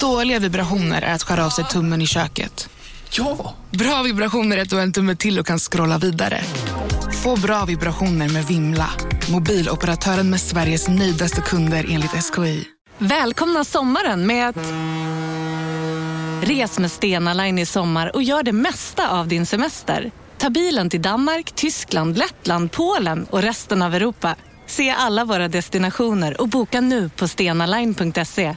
Dåliga vibrationer är att skära av sig tummen i köket. Ja! Bra vibrationer är att du har en tumme till och kan scrolla vidare. Få bra vibrationer med Vimla. Mobiloperatören med Sveriges nöjdaste kunder enligt SKI. Välkomna sommaren med att... Res med Stena Line i sommar och gör det mesta av din semester. Ta bilen till Danmark, Tyskland, Lettland, Polen och resten av Europa. Se alla våra destinationer och boka nu på stenaline.se.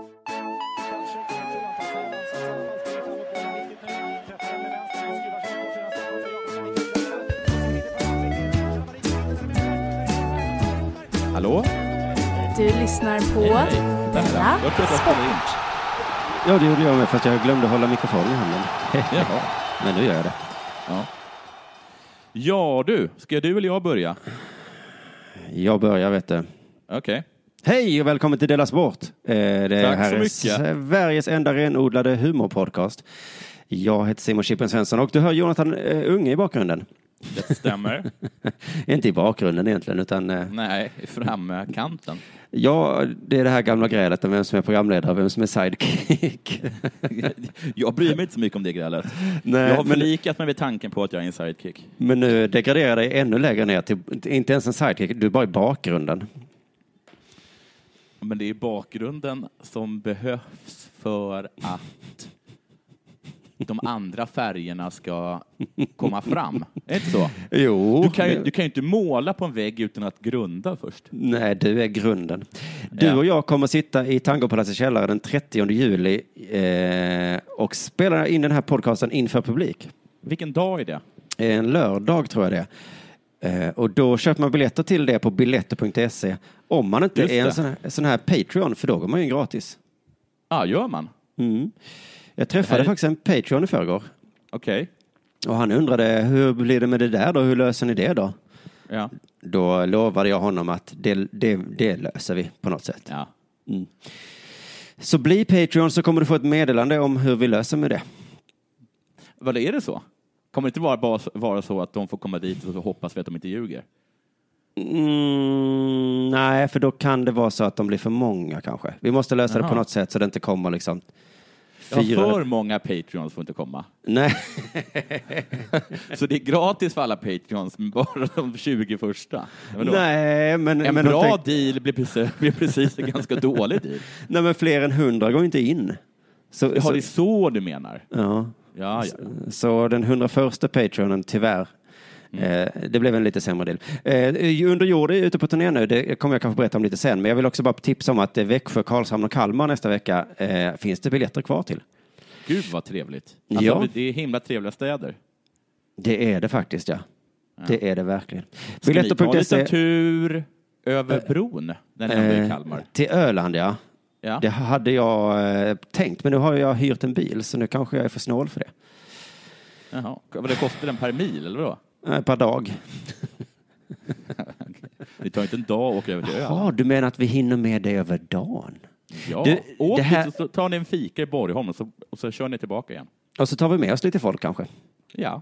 Hallå? Du lyssnar på Della in. Ja, det gjorde jag med, fast jag glömde hålla mikrofonen i handen. Jaha. Men nu gör jag det. Ja. ja du, ska du eller jag börja? Jag börjar, vet du. Okej. Hej och välkommen till Dela Sport. Eh, Det Tack här så är mycket. Sveriges enda renodlade humorpodcast. Jag heter Simon Chippen Svensson och du hör Jonathan eh, Unge i bakgrunden. Det stämmer. Inte i bakgrunden egentligen, utan eh, Nej, i framkanten. ja, det är det här gamla grälet om vem som är programledare och vem som är sidekick. Jag bryr mig inte så mycket om det grälet. Nej, Jag har men- förlikat mig vid tanken på att jag är en sidekick. Men nu degraderar dig ännu lägre ner till inte ens en sidekick, du är bara i bakgrunden. Men det är bakgrunden som behövs för att de andra färgerna ska komma fram. Är det så? Jo, Du kan, ju, du kan ju inte måla på en vägg utan att grunda först. Nej, du är grunden. Du Ja. och jag kommer sitta i Tangopalatsets källare den 30 juli eh, och spela in den här podcasten inför publik. Vilken dag är det? En lördag tror jag det. Eh, och då köper man biljetter till det på biletter.se. Om man inte Just är en sån här, sån här Patreon, för då går man ju in gratis. Ja, gör man? Mm. Jag träffade faktiskt en Patreon i förrgår Okej. och han undrade hur blir det med det där då? Hur löser ni det då? Ja. Då lovade jag honom att det, det, det löser vi på något sätt. ja. Så bli Patreon så kommer du få ett meddelande om hur vi löser med det. Vad är det så? Kommer det inte vara, bara vara så att de får komma dit och så hoppas vi att de inte ljuger? Mm, nej, för då kan det vara så att de blir för många kanske. Vi måste lösa det Jaha. på något sätt så det inte kommer liksom Ja, fyra. för många Patreons får inte komma. Nej, Så det är gratis för alla Patreons, men bara de 20 första. Nej, men, En men bra tänk- deal blir precis, blir precis en ganska dålig deal. nej, men fler än hundra går inte in. Så, Har så, det så du menar? ja. Ja, ja. så den 101 Patreonen, tyvärr, Mm. eh, det blev en lite sämre del. Eh, under jord är ute på turné nu, det kommer jag kanske berätta om lite sen, men jag vill också bara tipsa om att eh, Växjö, Karlshamn och Kalmar nästa vecka eh, finns det biljetter kvar till. Gud vad trevligt. Alltså, Ja. Det är himla trevliga städer. Det är det faktiskt, ja. Det är det verkligen. Ska ni ta Biljetter.se liten tur över bron ändå är i Kalmar? till Öland, ja. Ja. Det hade jag eh, tänkt, men nu har jag hyrt en bil, så nu kanske jag är för snål för det. Jaha. Vad det kostar den per mil, eller vadå? Eh, per dag. Det tar inte en dag att åka över till. Ja, du menar att vi hinner med det över dagen? Ja. Du, Åk det här- dit så tar ni en fika i Borgholm och så, och så kör ni tillbaka igen. Och så tar vi med oss lite folk kanske. Ja.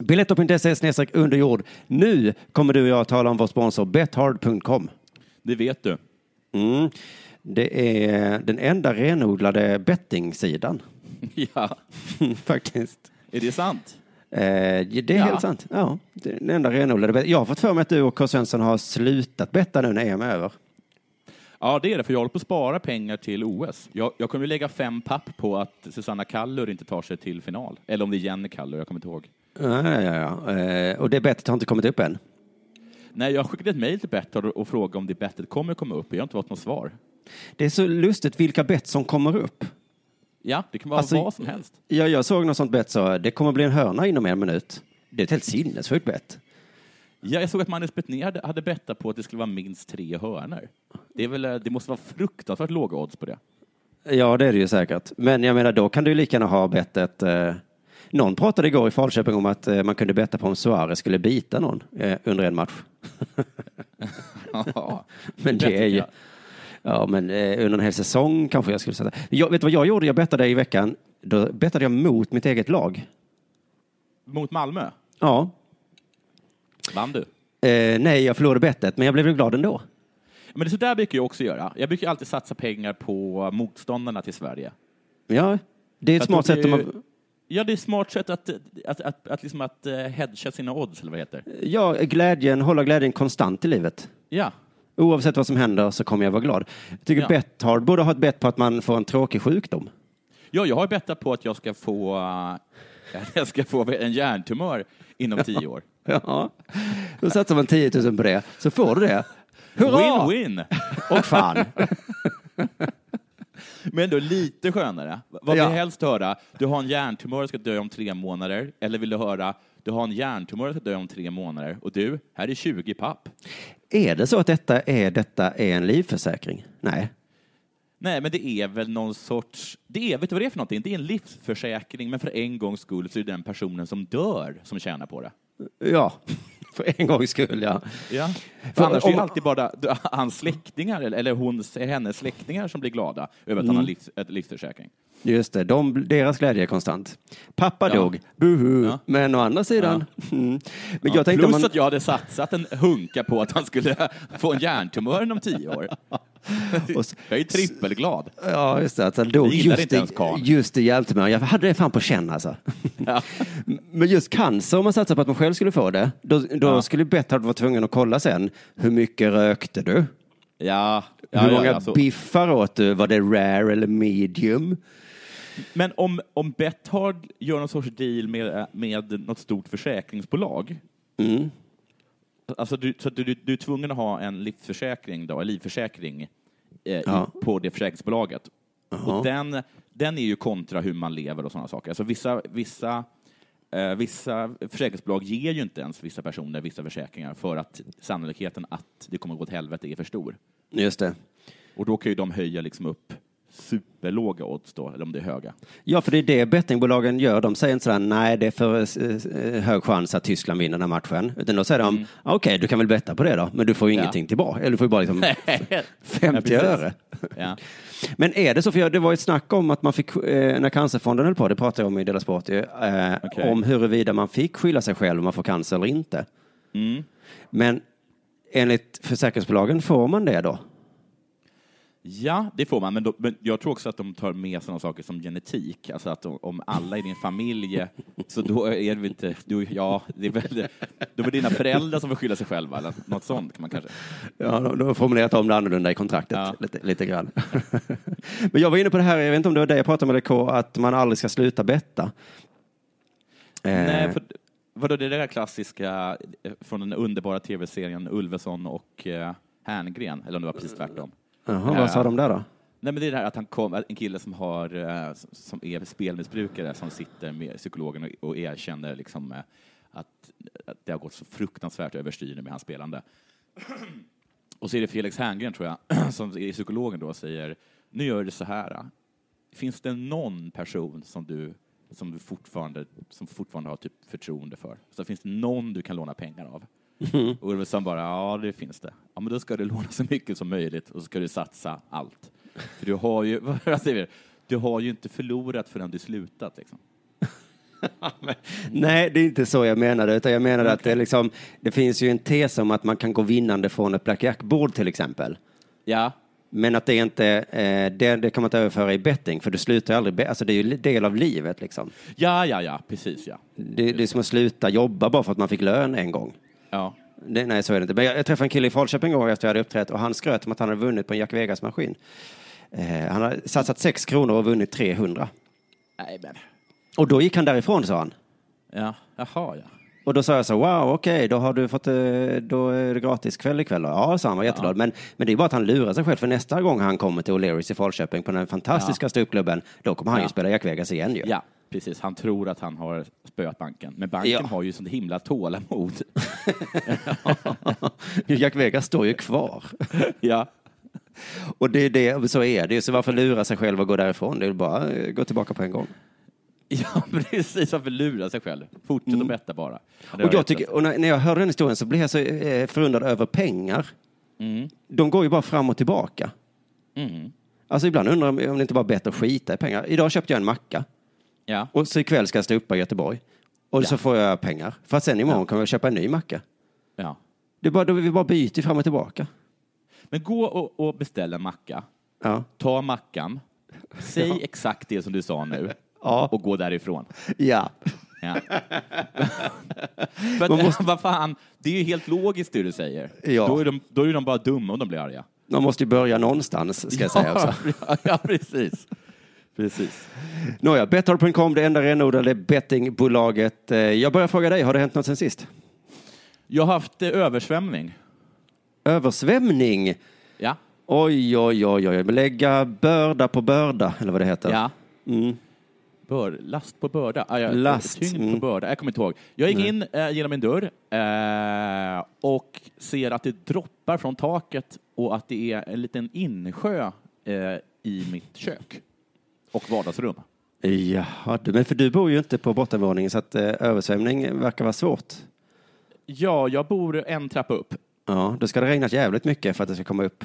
Biletto.se snedstreck under jord. Nu kommer du och jag att tala om vår sponsor bethard.com. Det vet du. Mm. Det är den enda renodlade bettingsidan, Ja. faktiskt. Är det sant? Eh, det är Ja. helt sant. Ja, det är den enda renodlade Jag har fått för mig att du och K. Svensson har slutat betta nu när EM är över. Ja, det är det, för jag håller på att spara pengar till OS. Jag, jag kommer ju lägga fem papp på att Susanna Kallur inte tar sig till final. Eller om det är Jenny Kallur, jag kommer inte ihåg. Ja, ja, ja. Eh, och det bettet har inte kommit upp än. Nej, jag skickade ett mejl till Betthard och frågade om det bettet kommer komma upp. Jag har inte fått något svar. Det är så lustigt vilka bett som kommer upp. Ja, det kan vara Alltså, vad som helst. Ja, jag såg något sånt bett så det kommer bli en hörna inom en minut. Det är ett helt sinnessjukt bett. Ja, jag såg att Magnus Betnér hade, hade bettat på att det skulle vara minst tre hörnor. Det, är väl, eh, det måste vara fruktansvärt låga odds på det. Ja, det är det ju säkert. Men jag menar, då kan du ju lika gärna ha bettet. Eh, någon pratade igår i Falköping om att eh, man kunde betta på om Suarez skulle bita någon eh, under en match. Ja. Men det är ju... Ja, men eh, under en hel säsong kanske jag skulle sätta. Jag, vet du vad jag gjorde? Jag bettade i veckan. Då bettade jag mot mitt eget lag. Mot Malmö? Ja. Vann du? Eh, nej, jag förlorade bettet, men jag blev ju glad ändå. Men det så där brukar jag också göra. Jag brukar alltid satsa pengar på motståndarna till Sverige. Ja, det är ett smart sätt. Blir- man, Ja, det är ett smart sätt att, att, att, att, liksom att eh, hedga sina odds, eller vad det heter. ja, glädjen, hålla glädjen konstant i livet. Ja. Oavsett vad som händer så kommer jag vara glad. Jag tycker Ja. Betthard borde ha ett bett på att man får en tråkig sjukdom. ja, jag har bettat på att jag ska få, eh, jag ska få en hjärntumör inom tio år. Ja, då satsar man 10 000 på det, så får du det. Hurra! Win-win! Och fan. Men då lite skönare. Vad vill du helst höra? Du har en hjärntumör och ska dö om tre månader. Eller vill du höra? Du har en hjärntumör och ska dö om tre månader. Och du, här är 20 papp. Är det så att detta är, detta är en livförsäkring? Nej. Nej, men det är väl någon sorts... Det är, vet du vad det är för någonting? Det är en livsförsäkring, men för en gångs skull så är det den personen som dör som tjänar på det. Ja, för en gångs skull ja. Ja. För annars är det om- alltid bara hans släktingar, eller- eller hon, hennes släktingar som blir glada över att han har livs, livsförsäkring. Just det, de, deras glädje är konstant. Pappa Ja. dog, buhu. Ja. Men å andra sidan. Mm. Men jag tänkte Plus man, att jag hade satsat en hunka på att han skulle få en hjärntumör inom tio år. Och s- Jag är trippelglad. Ja, just det. Att han dog just inte ens i, just i hjältemör. Jag hade det fan på känn alltså. Ja. Men just cancer, om man satsar på att man själv skulle få det, då, då Ja. skulle Betthard vara tvungen att kolla sen. Hur mycket rökte du? Ja, ja, Hur ja, många alltså. biffar åt du? Var det rare eller medium? Men om, om Betthard gör någon sorts deal med, med något stort försäkringsbolag, Mm. alltså du, så du, du, är tvungen att ha en livsförsäkring, då, en livförsäkring eh, Ja. på det försäkringsbolaget. Och den, den är ju kontra hur man lever och sådana saker. Alltså vissa, vissa, eh, vissa försäkringsbolag ger ju inte ens vissa personer vissa försäkringar för att sannolikheten att det kommer att gå åt helvete är för stor. Just det. Och då kan ju de höja liksom upp superlåga odds då, eller om det är höga. Ja, för det är det bettingbolagen gör. De säger inte sådär, nej, det är för eh, hög chans att Tyskland vinner den här matchen. Utan då säger de, okej, du kan väl betta på det då, men du får ju Mm. Ja. ingenting tillbaka. Eller du får ju bara liksom 50 precis. öre. Ja. Men är det så, för jag- det var ett snack om att man fick, eh, när Cancerfonden höll på, det pratade jag om i Dela Sport, ju, eh, Okej. om huruvida man fick skylla sig själv om man får cancer eller inte. Mm. Men enligt försäkringsbolagen får man det då? Ja, det får man, men, då, men jag tror också att de tar med sådana saker som genetik. Alltså att om, om alla i din familj, så då är det inte, du, ja, det är väl, då är det dina föräldrar som får skylla sig själva, eller något sånt kan man kanske. Ja, de de har formulerat om det annorlunda i kontraktet Ja. lite, lite grann. Men jag var inne på det här, jag vet inte om det var det jag pratade med dig K, att man aldrig ska sluta betta. Eh, Nej, för, vadå, det där klassiska eh, från den underbara tv-serien Ulveson och eh, Herngren, eller om det var precis tvärtom. Jaha, vad sa de där då? Nej, men det är det här att han kom, en kille som, har, eh, som är spelmissbrukare som sitter med psykologen och, erkänner liksom, eh, att, att det har gått så fruktansvärt överstyr med hans spelande. Och så är det Felix Herngren, tror jag, som är psykologen då och säger nu gör du så här. Finns det någon person som du, som du fortfarande, som fortfarande har typ förtroende för? Så finns det någon du kan låna pengar av? Och Ulveson bara, ja det finns det. Ja men då ska du låna så mycket som möjligt och så ska du satsa allt. För du har ju, vad säger? Du har ju inte förlorat förrän du slutat liksom. Nej, det är inte så jag menade, utan jag menade att det, liksom, det finns ju en tes om att man kan gå vinnande från ett blackjack-bord till exempel. Ja, Men att det inte, eh, det, det kan man inte överföra i betting, för du slutar aldrig, alltså det är ju del av livet liksom. ja, ja, ja, precis ja. Det, det är som att sluta jobba bara för att man fick lön en gång. Ja, Det, nej, så är det inte. Men jag, jag träffade en kille i Falköping en gång efter jag hade uppträtt och han skröt om att han hade vunnit på en Jack Vegas-maskin. Eh, han har satsat 6 kronor och vunnit 300. nej men, Och då gick han därifrån, sa han. ja, jaha ja. Och då sa jag så, wow, okej, då har du fått, eh, då är det gratis kväll ikväll då. Ja, sa han, var jätteglad. Men, men det är bara att han lurar sig själv, för nästa gång han kommer till O'Learys i Falköping på den fantastiska ståuppklubben, då kommer han ju Ja. spela Jack Vegas igen ju. Ja, precis. Han tror att han har spöat banken. Men banken Ja. har ju sånt himla tålamod. Jack Vegas står ju kvar. ja. Och det är det, så är det ju. Så varför lura sig själv och gå därifrån? Det är bara eh, gå tillbaka på en gång. Ja, precis. Varför lura sig själv? Fortsätt att betta bara. Mm. Och, jag tycker, och när jag hör den historien så blir jag så eh, förundrad över pengar. Mm. De går ju bara fram och tillbaka. Mm. Alltså ibland undrar jag om det inte bara är bättre att skita i pengar. Idag köpte jag en macka Ja. och så ikväll ska jag stå upp i Göteborg. Och så får jag pengar. För att sen imorgon kan jag köpa en ny macka. ja. Det är bara, då vi bara byter fram och tillbaka. Men gå och, och beställ en macka. Ja. Ta mackan. Säg exakt det som du sa nu. Ja. Och gå därifrån. Ja. Ja. För att, vad fan, det är ju helt logiskt det du säger. Ja. Då, är de, då är de bara dumma om de blir arga. Man måste ju börja någonstans, ska jag säga också. Ja, ja, precis. Precis. Nåja, Betthard.com, det enda renodlade bettingbolaget. Eh, Jag börjar fråga dig, har det hänt något sen sist? Jag har haft eh, översvämning. Översvämning? Ja. Oj, oj, oj, oj. Lägga börda på börda, eller vad det heter. ja. Mm. Bör, last på börda. Ah, ja, Last, Tyngd mm. på börda. Jag kommer inte ihåg. Jag gick in eh, genom min dörr eh, och ser att det droppar från taket och att det är en liten insjö eh, i mitt kök och vardagsrum. Jaha, du, men för du bor ju inte på bottenvåningen så att eh, översvämning verkar vara svårt. Ja, jag bor en trappa upp. Ja, då ska det regnat jävligt mycket för att det ska komma upp.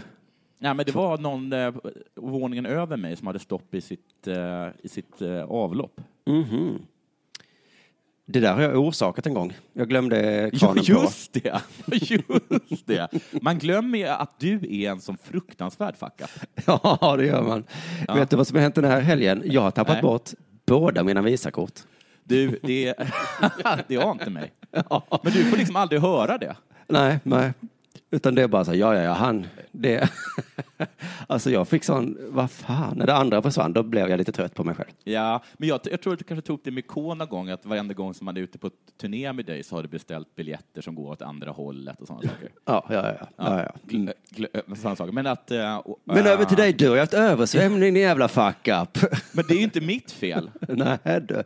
Nej, men det var någon eh, våningen över mig som hade stopp i sitt, eh, i sitt eh, avlopp. Mhm. Det där har jag orsakat en gång. Jag glömde Jo, kranen på. just det! Just det! Man glömmer ju att du är en sån fruktansvärd fucka. Ja, det gör man. Ja. Vet du vad som har hänt den här helgen? Jag har tappat Nej. bort båda mina Visakort. Du, det, det har inte mig. Men du får liksom aldrig höra det. Nej, nej. Utan det är bara så, ja, ja, ja, han, det. alltså jag fick sån, vad fan, när det andra försvann, då blev jag lite trött på mig själv. Ja, men jag, jag tror att du kanske tog det med K någon gång, att varenda gång som man är ute på turné med dig så har du beställt biljetter som går åt andra hållet och sådana saker. Ja, ja, ja. ja, ja. Glö, glö, sådana saker. Men att... eh, och- Men över till dig, du har ju haft översvämning, din jävla fuck up. Men det är ju inte mitt fel. nej, du.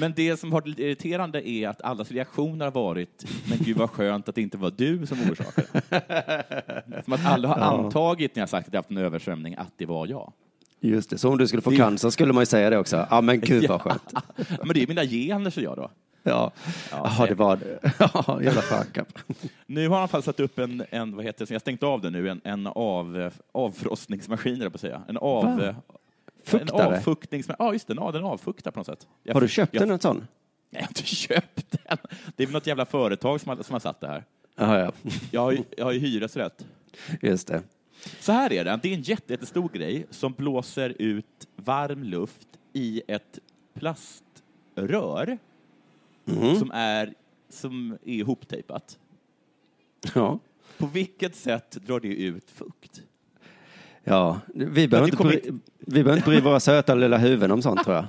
Men det som har varit lite irriterande är att allas reaktioner har varit, men gud vad skönt att det inte var du som orsakade det. Som att alla har antagit när jag sagt att jag haft en översvämning att det var jag. Just det, så om du skulle få Det- cancer skulle man ju säga det också. Ja, men gud vad skönt. Men det är mina gener så jag då. Ja, Jaha, det var det. Ja, jävla fuck up. Nu har han fall satt upp en, en vad heter det, jag stängt av den nu, en, en av, avfrostningsmaskin, höll jag på att säga. En av... Va? En Fuktare? avfuktningsmaskin. Ja, just det, ja, den avfuktar på något sätt. Jag, Har du köpt jag, den en sån? Nej, jag har inte köpt den. Det är väl något jävla företag som har, som har satt det här. Ja, ja. Jag har jag har ju hyresrätt. Just det. Så här är det, det är en jätte, jättestor grej som blåser ut varm luft i ett plaströr Mm. som är, som är ihoptejpat. Ja. På vilket sätt drar det ut fukt? Ja, vi behöver, inte kommer bry, vi behöver inte bry våra söta lilla huvuden om sånt tror jag.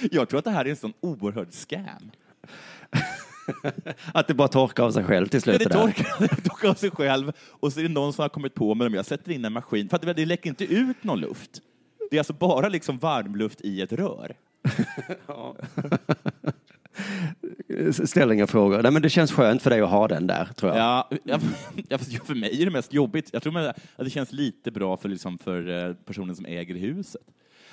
Jag tror att det här är en sån oerhörd scam. Att det bara torkar av sig själv till Ja, slut. det det torkar, det torkar av sig själv och så är det någon som har kommit på med dem. Jag sätter in en maskin, för att det, läcker inte ut någon luft. Det är alltså bara liksom varmluft i ett rör. Ställ inga frågor. Nej, men det känns skönt för dig att ha den där, tror jag. Ja, för mig är det mest jobbigt. Jag tror att det känns lite bra för, liksom, för eh, personen som äger huset.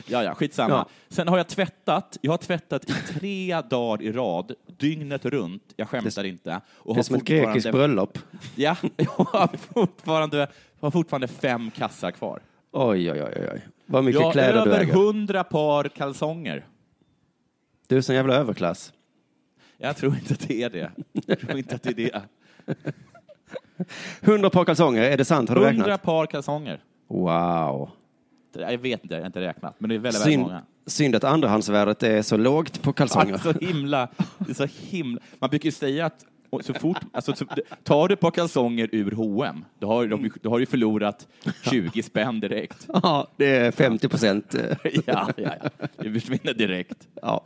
Ja, ja, skitsamma. Ja. Sen har jag tvättat. Jag har tvättat i tre dagar i rad, dygnet runt. Jag skämtar inte. Och Det är som ett grekiskt bröllop. Ja, jag har fortfarande, har fortfarande fem kassar kvar. Oj, oj, oj, oj. Vad mycket Jag har kläder du över äger. hundra par kalsonger. Du är sån jävla överklass. Jag tror inte att det är det. Jag tror inte att det är det. Hundra par kalsonger, är det sant? Har du Hundra räknat? par kalsonger. Wow. Jag vet inte, jag har inte räknat, men det är väldigt, väldigt Synd, många. synd att andrahandsvärdet är så lågt på kalsonger. Så himla, det är så himla... Man brukar ju säga att och så fort, alltså, så, tar du ett par kalsonger ur H&M, då har, du- då har du förlorat 20 spänn direkt. Ja, det är 50 procent. Ja, ja, ja. Det försvinner direkt. Ja.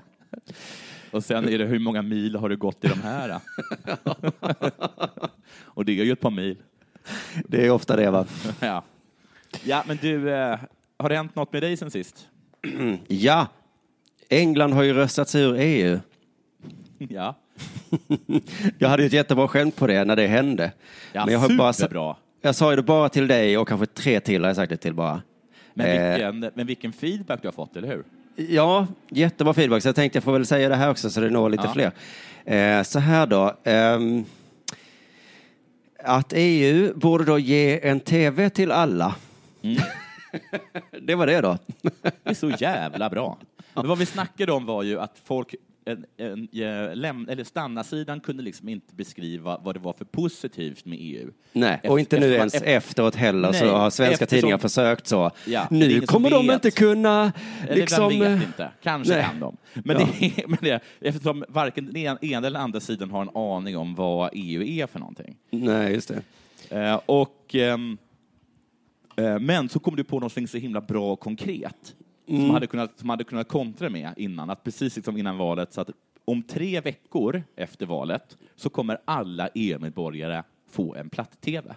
Och sen är det hur många mil har du gått i de här? Och det är ju ett par mil. Det är ofta det, va? Ja, ja men du, eh, har det hänt något med dig sen sist? Ja. England har ju röstat sig ur EU. Ja, Jag hade ju ett jättebra skämt på det när det hände. ja Men jag har bara superbra. Jag sa ju det bara till dig och kanske tre till har jag sagt det till bara. Men Eh. vilken, men vilken feedback du har fått, eller hur? Ja, jättebra feedback. Så jag tänkte jag får väl säga det här också så det når lite Ja. fler. Eh, så här då. ehm, att EU borde då ge en tv till alla. Mm. det var det då. Det är så jävla bra. Men vad vi snackade om var ju att folk, en, en, eh, läm, eller stanna-sidan kunde liksom inte beskriva vad det var för positivt med EU. Nej, Efter- och inte nu ens efter- efteråt heller så Nej, har svenska eftersom- tidningar försökt så. Ja, nu kommer de vet. inte kunna Eller liksom... vem vet eh, inte, kanske nej. kan de. Men, Ja. det, men det, eftersom varken den ena ena eller andra sidan har en aning om vad EU är för någonting. Nej, just det. Eh, och, ehm, eh, men så kom du på någonting så himla bra och konkret som, Mm. hade kunnat, som hade kunnat kontra med innan. Att precis liksom innan valet, så att om tre veckor efter valet så kommer alla EU-medborgare få en platt-tv.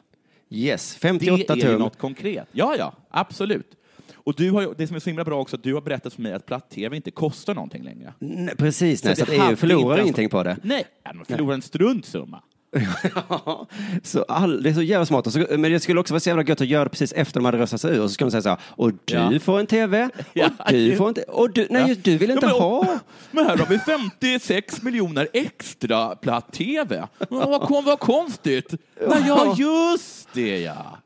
Yes, Det 58 är ju tum. något konkret. Ja, ja, absolut. Och du har, det som är så himla bra också, att du har berättat för mig att platt-tv inte kostar någonting längre. Nej, precis, nej, så, det att EU hade förlorar ingenting på det. Nej, de förlorar en struntsumma. så all, det är så jävla smart. Och så, men det skulle också vara så jävla gött att göra det precis efter de hade röstat sig ur. Och så ska de säga så här, och du Ja. får en tv, och Ja. du får en och du, nej, Ja. du vill inte men- ha. Men här har vi 56 miljoner extra platt-tv. Ja, vad, kon, vad konstigt. Ja, ja, just det ja.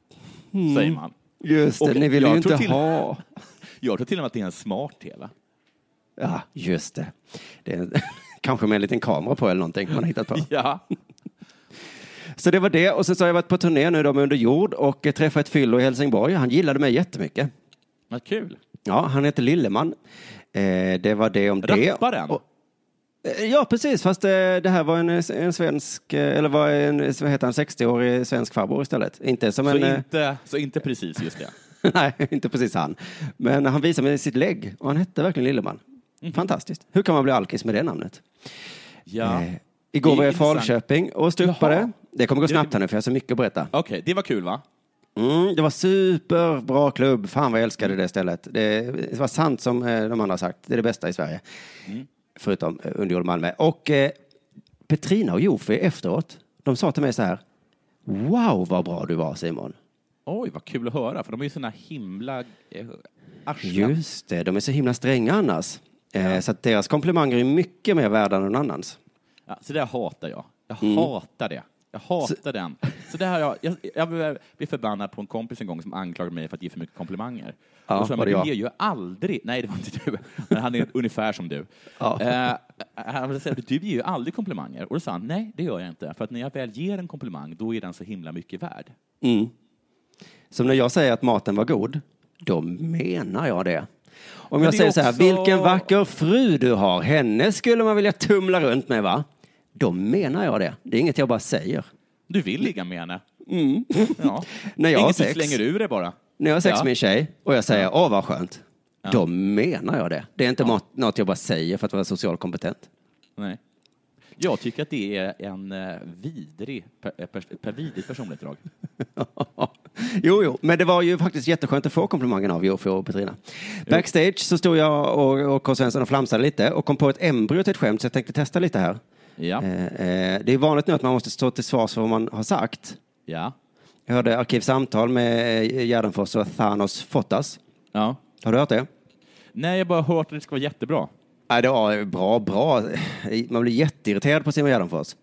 Säger man. Just det, Och ni vill ju inte till- ha. Jag tror till och med att det är en smart-tv. Ja, just det. det är, kanske med en liten kamera på eller någonting man har hittat på. Ja. Så det var det. Och sen så har jag varit på turné nu då med Under jord och eh, träffat ett fyllo i Helsingborg. Han gillade mig jättemycket. Vad kul. Ja, han heter Lilleman. Eh, det var det om det. Rapparen? Och, eh, ja, precis. Fast eh, det här var en, en svensk, eh, eller var en, vad heter han, 60-årig svensk farbror istället. Inte som Så, en... eh, inte, så inte precis just det. Nej, inte precis han. Men han visade mig sitt lägg och han hette verkligen Lilleman. Mhm. Fantastiskt. Hur kan man bli alkis med det namnet? Ja. Eh, igår var jag i intressant. Falköping och stupade. Jaha. Det kommer gå snabbt här nu för jag har så mycket att berätta. Okej, det var kul va? Mm, det var superbra klubb. Fan vad jag älskade det stället. Det, det var sant som eh, de andra har sagt. Det är det bästa i Sverige. Mm. Förutom eh, Underjord Malmö. Och eh, Petrina och Jofi efteråt, de sa till mig så här. Wow vad bra du var Simon. Oj, vad kul att höra, för de är ju såna himla eh, arslen. Just det, de är så himla stränga annars. Eh, Så att deras komplimanger är mycket mer värda än någon annans. Ja, så det hatar jag. Jag Mm. hatar det. Jag hatar den. Så det har jag, jag, jag blev förbannad på en kompis en gång som anklagade mig för att ge för mycket komplimanger. Ja, och så, men det du jag? ger ju aldrig, nej det var inte du, men han är ungefär som du. Ja. Eh, han sa, du ger ju aldrig komplimanger. Och då sa han, nej det gör jag inte. För att när jag väl ger en komplimang, då är den så himla mycket värd. Mm. Som när jag säger att maten var god, då menar jag det. Om Men jag det säger så här, också- vilken vacker fru du har, henne skulle man vilja tumla runt med va? Då menar jag det. Det är inget jag bara säger. Du vill ligga med henne. Mm. Ja. När jag Inget du sex. slänger ur det bara. När jag har sex Ja. med en tjej och jag säger, åh vad skönt, då menar jag det. Det är inte mat- något jag bara säger för att vara socialt kompetent. Nej. Jag tycker att det är en eh, vidrig, per, eh, pers, per vidrigt personlighetsdrag. jo, jo, men det var ju faktiskt jätteskönt att få komplimangen av Jofi och Petrina. Backstage så stod jag och, och K. Svensson och flamsade lite och kom på ett embryo till ett skämt så jag tänkte testa lite här. Ja. Eh, eh, det är vanligt nu att man måste stå till svars för vad man har sagt. Ja. Jag hörde Arkivsamtal med eh, Gärdenfors och Thanos Fotas. ja. Har du hört det? Nej, jag har bara hört att det ska vara jättebra. Nej, det var bra, bra. Man blir jätteirriterad på Simon Gärdenfors.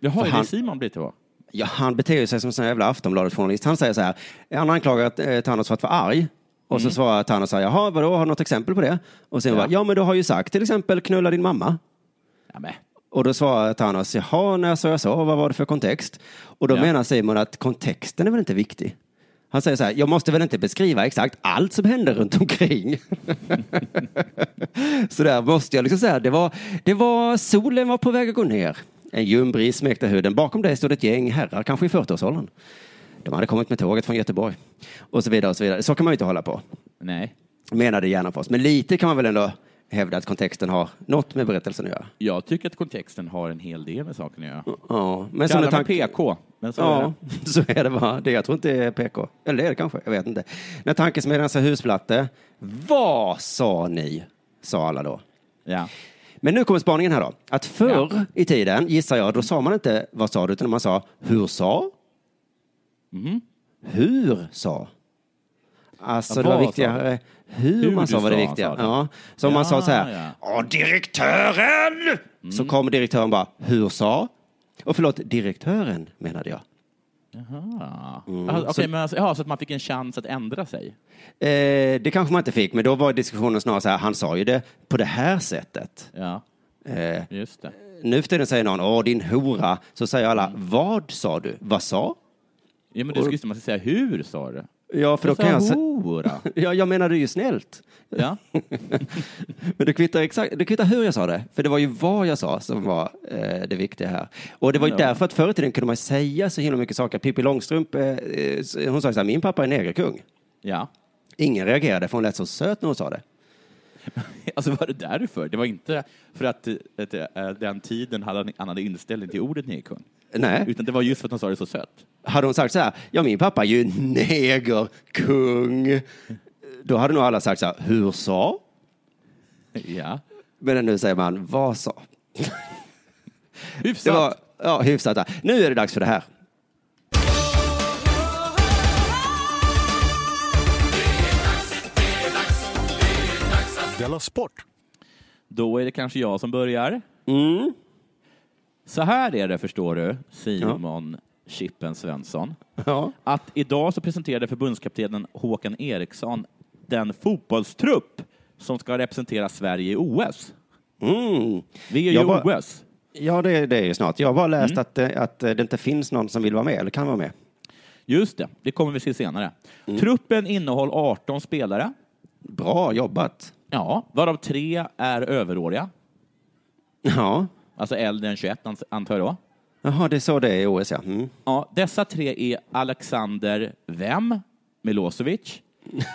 Jaha, är han- det Simon blir till vad? Ja, han beter sig som en sån jävla Aftonbladet-journalist. Han säger så här, han anklagar att, eh, Thanos för att vara arg. Och så svarar Thanos så här, jaha, vadå, har du något exempel på det? Och sen Ja. bara, ja men du har ju sagt till exempel knulla din mamma. Ja, men. Och då svarar Thanos, jaha, när sa jag så, vad var det för kontext? Och då Ja. menar Simon att kontexten är väl inte viktig? Han säger så här, jag måste väl inte beskriva exakt allt som händer runt omkring. så där måste jag liksom säga, det var, det var, solen var på väg att gå ner. En ljum bris smekte huden. Bakom dig stod ett gäng herrar, kanske i 40-årsåldern. De hade kommit med tåget från Göteborg. Och så vidare och så vidare. Så kan man ju inte hålla på. Nej. Menade gärna för oss. Men lite kan man väl ändå hävda att kontexten har något med berättelsen att göra. Jag tycker att kontexten har en hel del med saken att göra. Ja, men mig tanke- PK, men så är Ja, det. så är det va. Det, jag tror inte det är PK. Eller det är det kanske, jag vet inte. När tankesmedjan sa husplatte, vad sa ni? Sa alla då. Ja. Men nu kommer spaningen här då. Att förr i tiden, gissar jag, då sa man inte vad sa du, utan man sa hur sa? Mhm. hur sa. Alltså Ja, det var viktigare hur, Hur man sa var det viktiga. Ja. Så om man Ja, sa så här, ja. Direktören! Så kommer direktören bara, hur sa? Och förlåt, direktören menade jag. Jaha. Mm, Ah, Okej, så- men alltså, ja, så att man fick en chans att ändra sig. Eh, det kanske man inte fick, men då var diskussionen snarare så här, han sa ju det på det här sättet. Ja, Eh, just det. nu för tiden säger någon, åh din hora, så säger alla, vad sa du? Vad sa? Ja, men du skulle man ska säga hur sa du? Ja, för då kan jag säga, ja, jag menade ju snällt. Ja. Men det kvittar, exakt, det kvittar hur jag sa det, för det var ju vad jag sa som var eh, det viktiga här. Och det var ju Ja. därför att förr i tiden kunde man säga så himla mycket saker. Pippi Långstrump, eh, eh, hon sa så här, min pappa är negerkung. ja. Ingen reagerade för hon lät så söt när hon sa det. Alltså var det därför? Det var inte för att, eh, att eh, den tiden hade en annan inställning till ordet negerkung. Nej, Utan det var just för att de sa det så sött. hade hon sagt så här, ja min pappa är ju negerkung. Då hade nog alla sagt så här, hur sa? Ja. Men nu säger man, vad sa? Hyfsat. Det var, ja, hyfsat. där. Nu är det dags för det här. Della Sport! Då är det kanske jag som börjar. Mm. Så här är det, förstår du, Simon Chippen Svensson. Ja. Att idag så presenterade förbundskaptenen Håkan Eriksson den fotbollstrupp som ska representera Sverige i OS. Mm. Vi är ju bara- OS. Ja, det, det är ju snart. Jag har bara läst Mm. att, eh, att eh, det inte finns någon som vill vara med, eller kan vara med. Just det, det kommer vi se senare. Mm. Truppen innehåller 18 spelare. Bra jobbat. Ja, varav tre är överåriga. Ja. Alltså äldre än 21 ans- antar jag då. Jaha, det är så det är i OS, ja. Mm. Ja, dessa tre är Alexander Vem, Milosevic,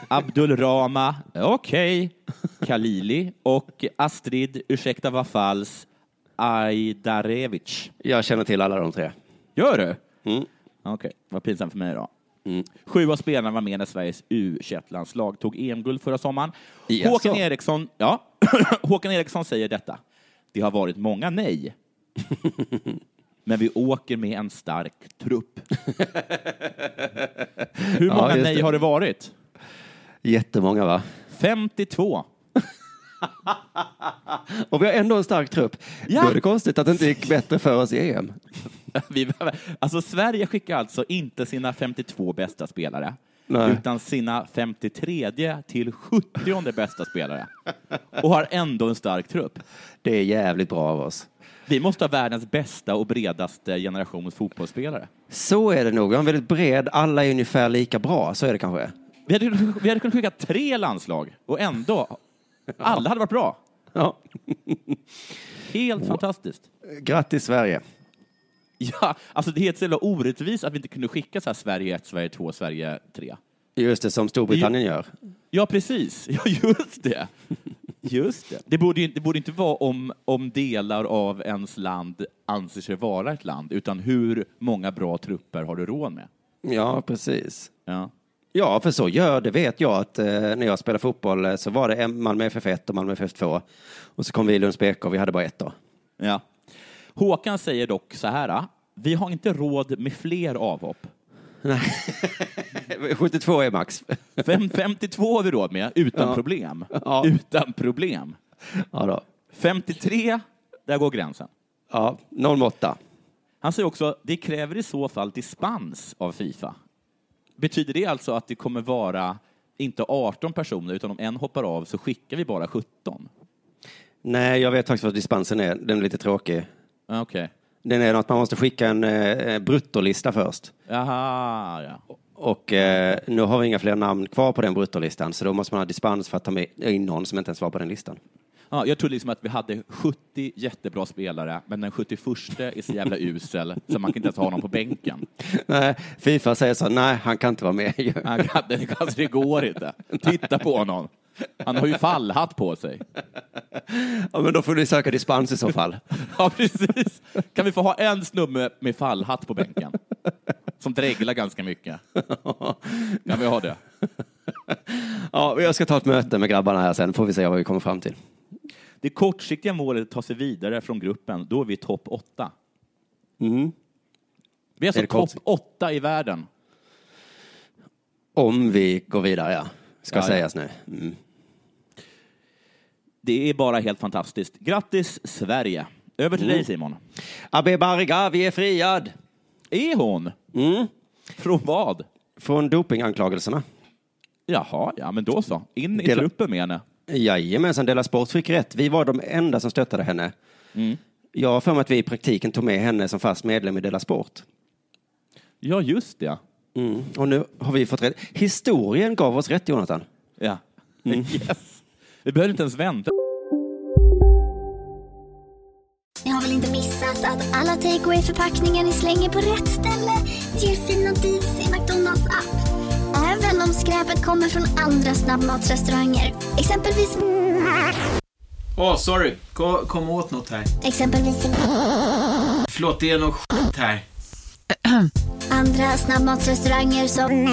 Abdulrama, okej, Khalili och Astrid, ursäkta vad falls, Ajdarevic. Jag känner till alla de tre. Gör du? Mm. Okej, vad pinsamt för mig då. Mm. Sju av spelarna var med när Sveriges U21-landslag tog EM-guld förra sommaren. Jaså? Håkan Eriksson, ja, Håkan Eriksson säger detta. Det har varit många nej. Men vi åker med en stark trupp. Hur Ja, många just nej det. har det varit? Jättemånga, va? 52. Och vi har ändå en stark trupp. Ja. Då är det konstigt att det inte gick bättre för oss i EM. Alltså Sverige skickar alltså inte sina 52 bästa spelare, Nej. utan sina 53 till 70 bästa spelare. Och har ändå en stark trupp. Det är jävligt bra av oss. Vi måste ha världens bästa och bredaste generations fotbollsspelare. Så är det nog. Vi har en väldigt bred, alla är ungefär lika bra. Så är det kanske. Vi hade, vi hade kunnat skicka tre landslag och ändå, alla hade varit bra. Ja. Helt fantastiskt. Grattis Sverige. Ja, alltså det är helt så jävla orättvist att vi inte kunde skicka så här Sverige 1, Sverige 2, Sverige 3. Just det, som Storbritannien gör. Ja, precis. Ja, just det. Just det. Det borde, ju- det borde inte vara om, om delar av ens land anser sig vara ett land, utan hur många bra trupper har du råd med? Ja, precis. Ja. Ja, för så gör det vet jag att eh, när jag spelade fotboll eh, så var det en Malmö FF1 och Malmö FF2. Och så kom vi i Lunds BK och vi hade bara ett då. ja. Håkan säger dock så här, vi har inte råd med fler avhopp. 72 är max. Fem, 52 har vi råd med, utan Ja. problem. Ja. Utan problem. Ja, då. 53, där går gränsen. ja 08. Han säger också, det kräver i så fall dispens av Fifa. Betyder det alltså att det kommer vara inte 18 personer, utan om en hoppar av så skickar vi bara 17? Nej, jag vet faktiskt vad dispensen är. Den är lite tråkig. Okej. Den är att man måste skicka en eh, bruttolista först. Jaha, ja. Och eh, nu har vi inga fler namn kvar på den bruttolistan, så då måste man ha dispens för att ta med in någon som inte ens var på den listan. ja. Jag trodde liksom att vi hade 70 jättebra spelare, men den 71 är så jävla usel så man kan inte ens ha honom på bänken. Nej, Fifa säger så, nej, han kan inte vara med. det, kanske det går inte. Titta på honom. Han har ju fallhatt på sig. ja, men då får ni söka dispens i så fall. Ja, precis. Kan vi få ha en snubbe med fallhatt på bänken? Som dreglar ganska mycket. Kan vi ha det? Ja, jag ska ta ett möte med grabbarna här sen, får vi se vad vi kommer fram till. Det kortsiktiga målet är att ta sig vidare från gruppen. Då är vi topp åtta. Mm. Vi är alltså topp åtta i världen. Om vi går vidare, ja. Ska Ja, ja. sägas nu. Mm. Det är bara helt fantastiskt. Grattis Sverige! Över till dig Simon. Abbe Bargavi är friad Är hon? Mm. Från vad? från dopinganklagelserna. Jaha, ja men då så. In i Dela- truppen med henne. Jajamensan, Della Sport fick rätt. Vi var de enda som stöttade henne. Mm. Jag har för mig att vi i praktiken tog med henne som fast medlem i Della Sport. Ja, just det. Mm. Och nu har vi fått rätt. Historien gav oss rätt, Jonathan. Ja. Yes. Vi behöver inte ens vänta. Ni har väl inte missat att alla takeaway förpackningar ni slänger på rätt ställe ger fina deals i McDonalds app. Även om skräpet kommer från andra snabbmatsrestauranger. Exempelvis... Åh, sorry. Kom, kom åt något här. Exempelvis... Förlåt, det är något skit här. Andra snabbmatsrestauranger som...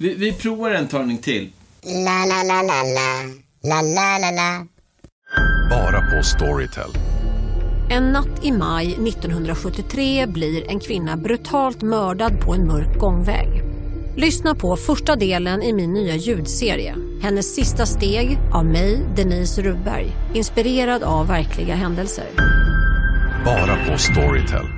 Vi, vi provar en talning till. La, la, la, la, la. La, la, la, la. Bara på Storytel. En natt i maj 1973 blir en kvinna brutalt mördad på en mörk gångväg. Lyssna på första delen i min nya ljudserie. Hennes sista steg av mig, Denise Rubberg. Inspirerad av verkliga händelser. Bara på Storytel.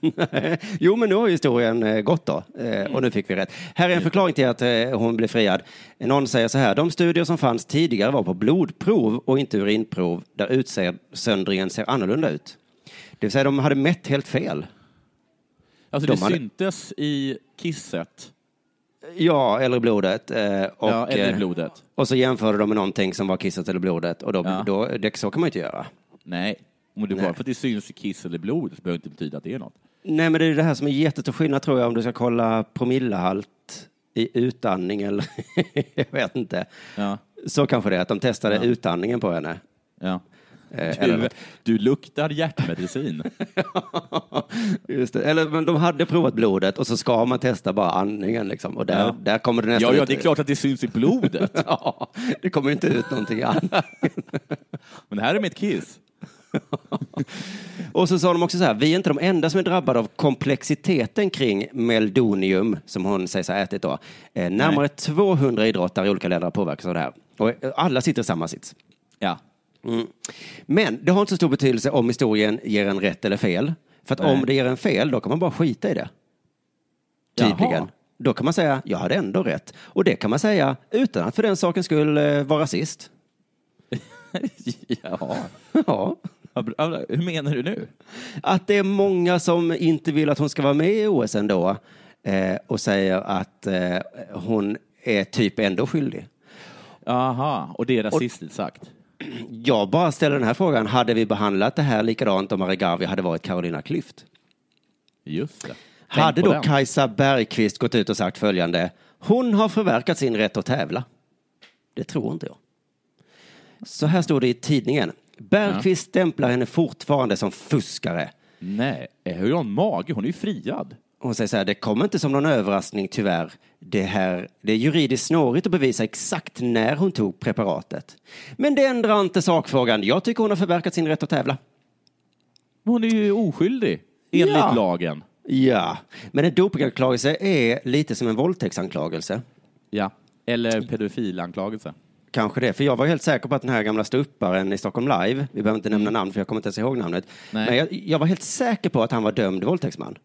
jo, men nu har historien eh, gått då. Eh, och nu fick vi rätt. Här är en förklaring till att eh, hon blev friad. Någon säger så här. De studier som fanns tidigare var på blodprov och inte urinprov där utsöndringen ser annorlunda ut. Det vill säga, de hade mätt helt fel. Alltså De det hade- syntes i kisset. Ja, eller blodet. Och, ja, eller blodet. och så jämförde de med någonting som var kisset eller blodet. Och då, Ja. då, det, så kan man ju inte göra. Nej, om det bara för att det syns i kiss eller blod så behöver det inte betyda att det är något. Nej, men det är det här som är jättestor skillnad tror jag om du ska kolla promillehalt i utandning eller jag vet inte. Ja. Så kanske det är att de testade Ja. utandningen på henne. Ja. Eh, Du, du luktar hjärtmedicin. just det. eller men de hade provat blodet och så ska man testa bara andningen liksom. Och där, Ja. där kommer det nästan ja, ja, det är klart att det syns i blodet. ja, det kommer inte ut någonting annat. Men här är mitt kiss. Och så sa de också så här, vi är inte de enda som är drabbade av komplexiteten kring meldonium, som hon sägs ha ätit då. Eh, närmare 200 idrottare i olika länder har påverkats av det här. Och eh, alla sitter i samma sits. Ja. Mm. Men det har inte så stor betydelse om historien ger en rätt eller fel. För att Nej. om det ger en fel, då kan man bara skita i det. Tydligen. Jaha. Då kan man säga, jag hade ändå rätt. Och det kan man säga utan att för den saken skulle vara rasist. ja. Ja. Hur menar du nu? Att det är många som inte vill att hon ska vara med i OS ändå eh, och säger att eh, hon är typ ändå skyldig. Aha, och det är rasistiskt sagt. Jag bara ställer den här frågan, hade vi behandlat det här likadant om Aregawi hade varit Carolina Klüft? Just det. Tänk Hade då den. Kajsa Bergqvist gått ut och sagt följande, hon har förverkat sin rätt att tävla? Det tror inte jag. Så här stod det i tidningen. Bergqvist stämplar henne fortfarande som fuskare. Nej, hur har hon mage? Hon är ju friad. Hon säger så här, det kommer inte som någon överraskning tyvärr. Det, här, det är juridiskt snårigt att bevisa exakt när hon tog preparatet. Men det ändrar inte sakfrågan. Jag tycker hon har förverkat sin rätt att tävla. Hon är ju oskyldig, enligt Ja. lagen. Ja, men en dopinganklagelse är lite som en våldtäktsanklagelse. Ja. Eller pedofilanklagelse. Kanske det, för jag var helt säker på att den här gamla ståupparen i Stockholm Live, vi behöver inte nämna namn för jag kommer inte ens ihåg namnet, Nej. men jag, jag var helt säker på att han var dömd våldtäktsman.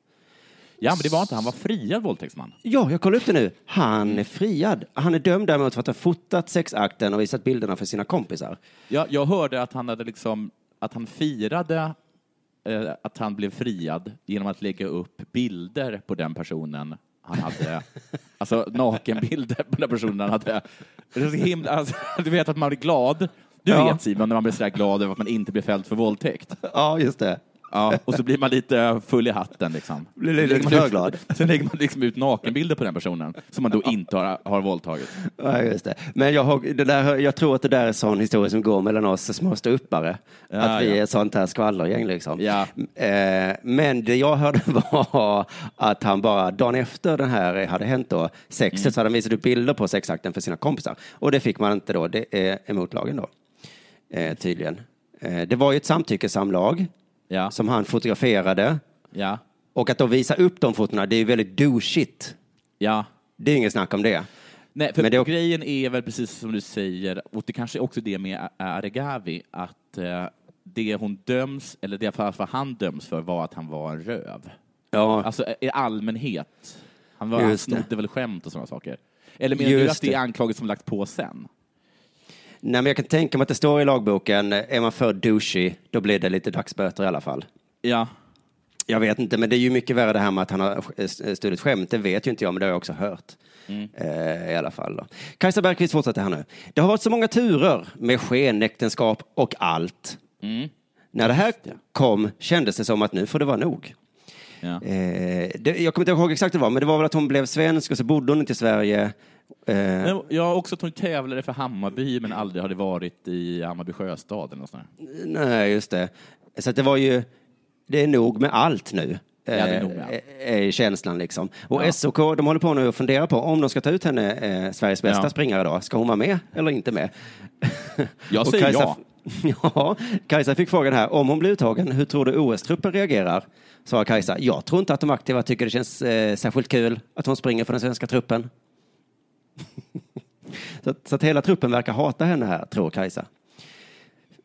Ja, men det var inte, han var friad våldtäktsman. Ja, jag kollar upp det nu. Han är friad. Han är dömd däremot för att ha fotat sexakten och visat bilderna för sina kompisar. Jag, jag hörde att han hade liksom, att han firade eh, att han blev friad genom att lägga upp bilder på den personen han hade, alltså nakenbilder på den personen han hade. Det är så himla, alltså, du vet att man blir glad. Du Ja. vet Simon, när man blir så glad över att man inte blir fälld för våldtäkt. Ja, just det. Ja, och så blir man lite full i hatten. Liksom. Blir lite glad. Sen lägger man liksom ut nakenbilder på den personen som man då inte har, har våldtagit. Ja, just det. Men jag, har, det där, jag tror att det där är en sån historia som går mellan oss små ståuppare. Ja, att vi ja. är ett sånt här skvallergäng liksom. Ja. Eh, men det jag hörde var att han bara dagen efter den här hade hänt då, sexet, Mm. så hade han visat upp bilder på sexakten för sina kompisar. Och det fick man inte då. Det är emot lagen då. Eh, tydligen. Eh, det var ju ett samtyckessamlag Ja. som han fotograferade. Ja. Och att då visa upp de fotona, det är ju väldigt douchigt. Ja. Det är inget snack om det. Nej, för Men det är- grejen är väl precis som du säger, och det kanske är också det med Aregawi, att eh, det hon döms, eller det för han döms för var att han var en röv. Ja. Alltså i allmänhet. Han, var, han snodde väl skämt och sådana saker. Eller menar du Just att det är anklagelser som lagt på sen? Nej, men jag kan tänka mig att det står i lagboken, är man för douchey, då blir det lite dagsböter i alla fall. Ja. Jag vet inte, men det är ju mycket värre det här med att han har eh, stulit skämt. Det vet ju inte jag, men det har jag också hört. Mm. Eh, I alla fall. Då. Kajsa Bergqvist fortsätter här nu. Det har varit så många turer med skenäktenskap och allt. Mm. När det här kom kändes det som att nu får det vara nog. Ja. Eh, det, jag kommer inte ihåg exakt det var, men det var väl att hon blev svensk och så bodde hon inte i Sverige. Eh, Jag har också att hon tävlade för Hammarby men aldrig hade varit i Hammarby sjöstad eller något sånt. Nej, just det. Så det var ju, det är nog med allt nu. det är nog med allt. eh, är känslan liksom. Och Ja. SOK, de håller på nu och funderar på om de ska ta ut henne, eh, Sveriges bästa Ja. springare då. Ska hon vara med eller inte med? Jag säger Kajsa, ja. ja. Kajsa fick frågan här, om hon blir uttagen, hur tror du OS-truppen reagerar? Svarar Kajsa, jag tror inte att de aktiva tycker det känns eh, särskilt kul att hon springer för den svenska truppen. så, att, så att hela truppen verkar hata henne här, tror Kajsa.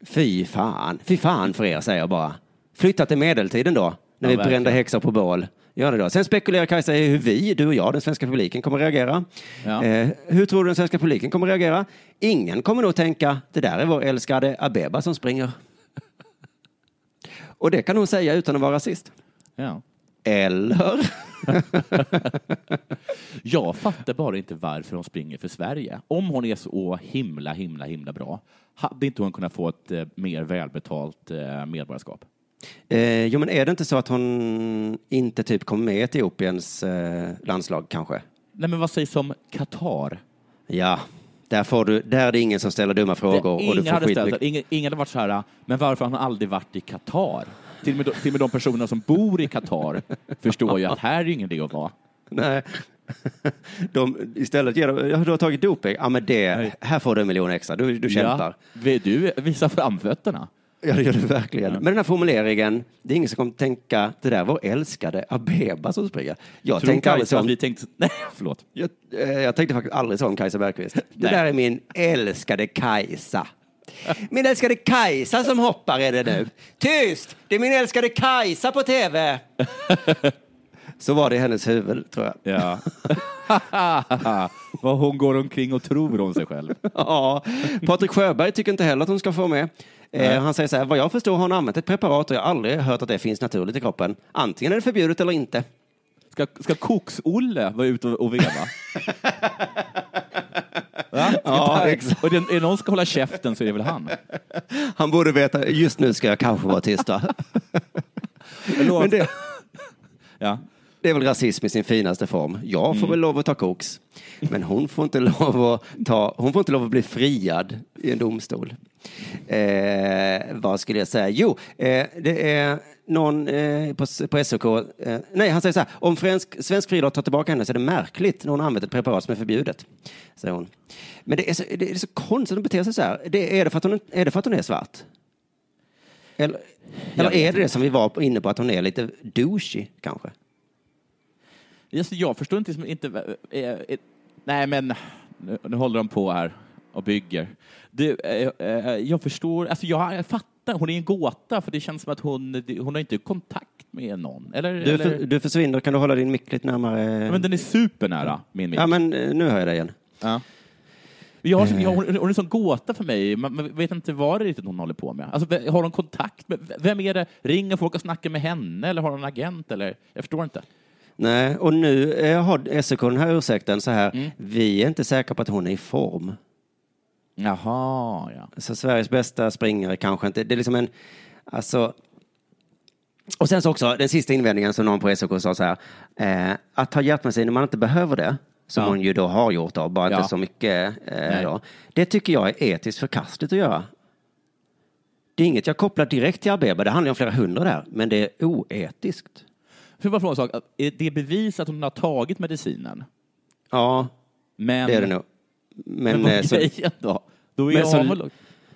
Fy fan, fy fan för er, säger jag bara. Flytta till medeltiden då, när Ja, vi brände häxor på bål. Gör det då. Sen spekulerar Kajsa i hur vi, du och jag, den svenska publiken kommer reagera. Ja. Eh, hur tror du den svenska publiken kommer reagera? Ingen kommer nog tänka, det där är vår älskade Abeba som springer. och det kan hon säga utan att vara rasist. Ja. Eller? Jag fattar bara inte varför hon springer för Sverige. Om hon är så himla, himla, himla bra, hade inte hon kunnat få ett eh, mer välbetalt eh, medborgarskap? Eh, jo, men är det inte så att hon inte typ kom med i Etiopiens eh, landslag kanske? Nej, men vad sägs om Qatar? Ja, där, får du, där är det ingen som ställer dumma frågor. och du får hade ställt, det. ingen, ingen hade varit så här, men varför har han aldrig varit i Qatar? Till och, med, de- till och med de personer som bor i Qatar förstår ju att här är ingen idé att vara. Nej. De, istället ger de, ja, du har tagit doping, ja men det, här får du en miljon extra, du, du kämpar. Ja, du visa framfötterna? Ja, det gör du verkligen. Men den här formuleringen, det är ingen som kommer tänka, det där var älskade Abeba som springer. Jag Tror tänkte aldrig så om, vi tänkte... Nej, förlåt. jag, eh, jag tänkte faktiskt aldrig så om Kajsa Bergqvist. Det Nej. där är min älskade Kajsa. Min älskade Kajsa som hoppar är det nu. Tyst! Det är min älskade Kajsa på tv! Så var det i hennes huvud, tror jag. Ja. Vad hon går omkring och tror om sig själv. Ja, Patrik Sjöberg tycker inte heller att hon ska få med. Eh, han säger så här, vad jag förstår har hon använt ett preparat och jag har aldrig hört att det finns naturligt i kroppen. Antingen är det förbjudet eller inte. Ska, ska Koks-Olle vara ute och, och veva? Va? Ja, exakt. Och det, är någon ska hålla käften så är det väl han. Han borde veta, just nu ska jag kanske vara tyst va? Men det, Ja. Det är väl rasism i sin finaste form. Jag får Mm. väl lov att ta koks. Men hon får inte lov att, ta, hon får inte lov att bli friad i en domstol. Eh, vad skulle jag säga? Jo, eh, det är någon eh, på, på SOK, eh, nej han säger så här, om svensk, svensk friidrott tar tillbaka henne så är det märkligt när hon använt ett preparat som är förbjudet. Säger hon. Men det är så, det är så konstigt att hon beter sig så här. Det, är, det för att hon, är det för att hon är svart? Eller, eller är det det som vi var inne på, att hon är lite douchey kanske? Alltså, jag förstår inte... Liksom, inte eh, eh, nej, men nu, nu håller de på här och bygger. Du, eh, jag förstår... Alltså, jag, jag fattar. Hon är en gåta, för det känns som att hon, hon har inte kontakt med någon. Eller, Du, eller? för, du försvinner, kan du hålla din mick lite närmare? Ja, men den är supernära min mick. Ja, men nu hör jag dig igen. Ja. Jag har, jag, hon, hon är en sån gåta för mig. Man, vet inte vad det är riktigt hon håller på med. Alltså, har hon kontakt med... Vem är det? Ringer folk och snackar med henne? Eller har hon en agent? Eller? Jag förstår inte. Nej, och nu eh, har SOK den här ursäkten så här, Mm. vi är inte säkra på att hon är i form. Jaha, ja. Så Sveriges bästa springare kanske inte, det är liksom en, alltså, Och sen så också, den sista invändningen som någon på SOK sa så här, eh, att ta hjärtmedicin när man inte behöver det, som Ja. hon ju då har gjort då, bara Ja. inte så mycket eh, då. Det tycker jag är etiskt förkastligt att göra. Det är inget jag kopplar direkt till Abeba, det handlar om flera hundra där, men det är oetiskt. Får jag bara fråga en sak? Är det bevis att hon har tagit medicinen? Ja, Men, det är det nog. Men, Men, eh, är så, grejen då? Då är Men jag så-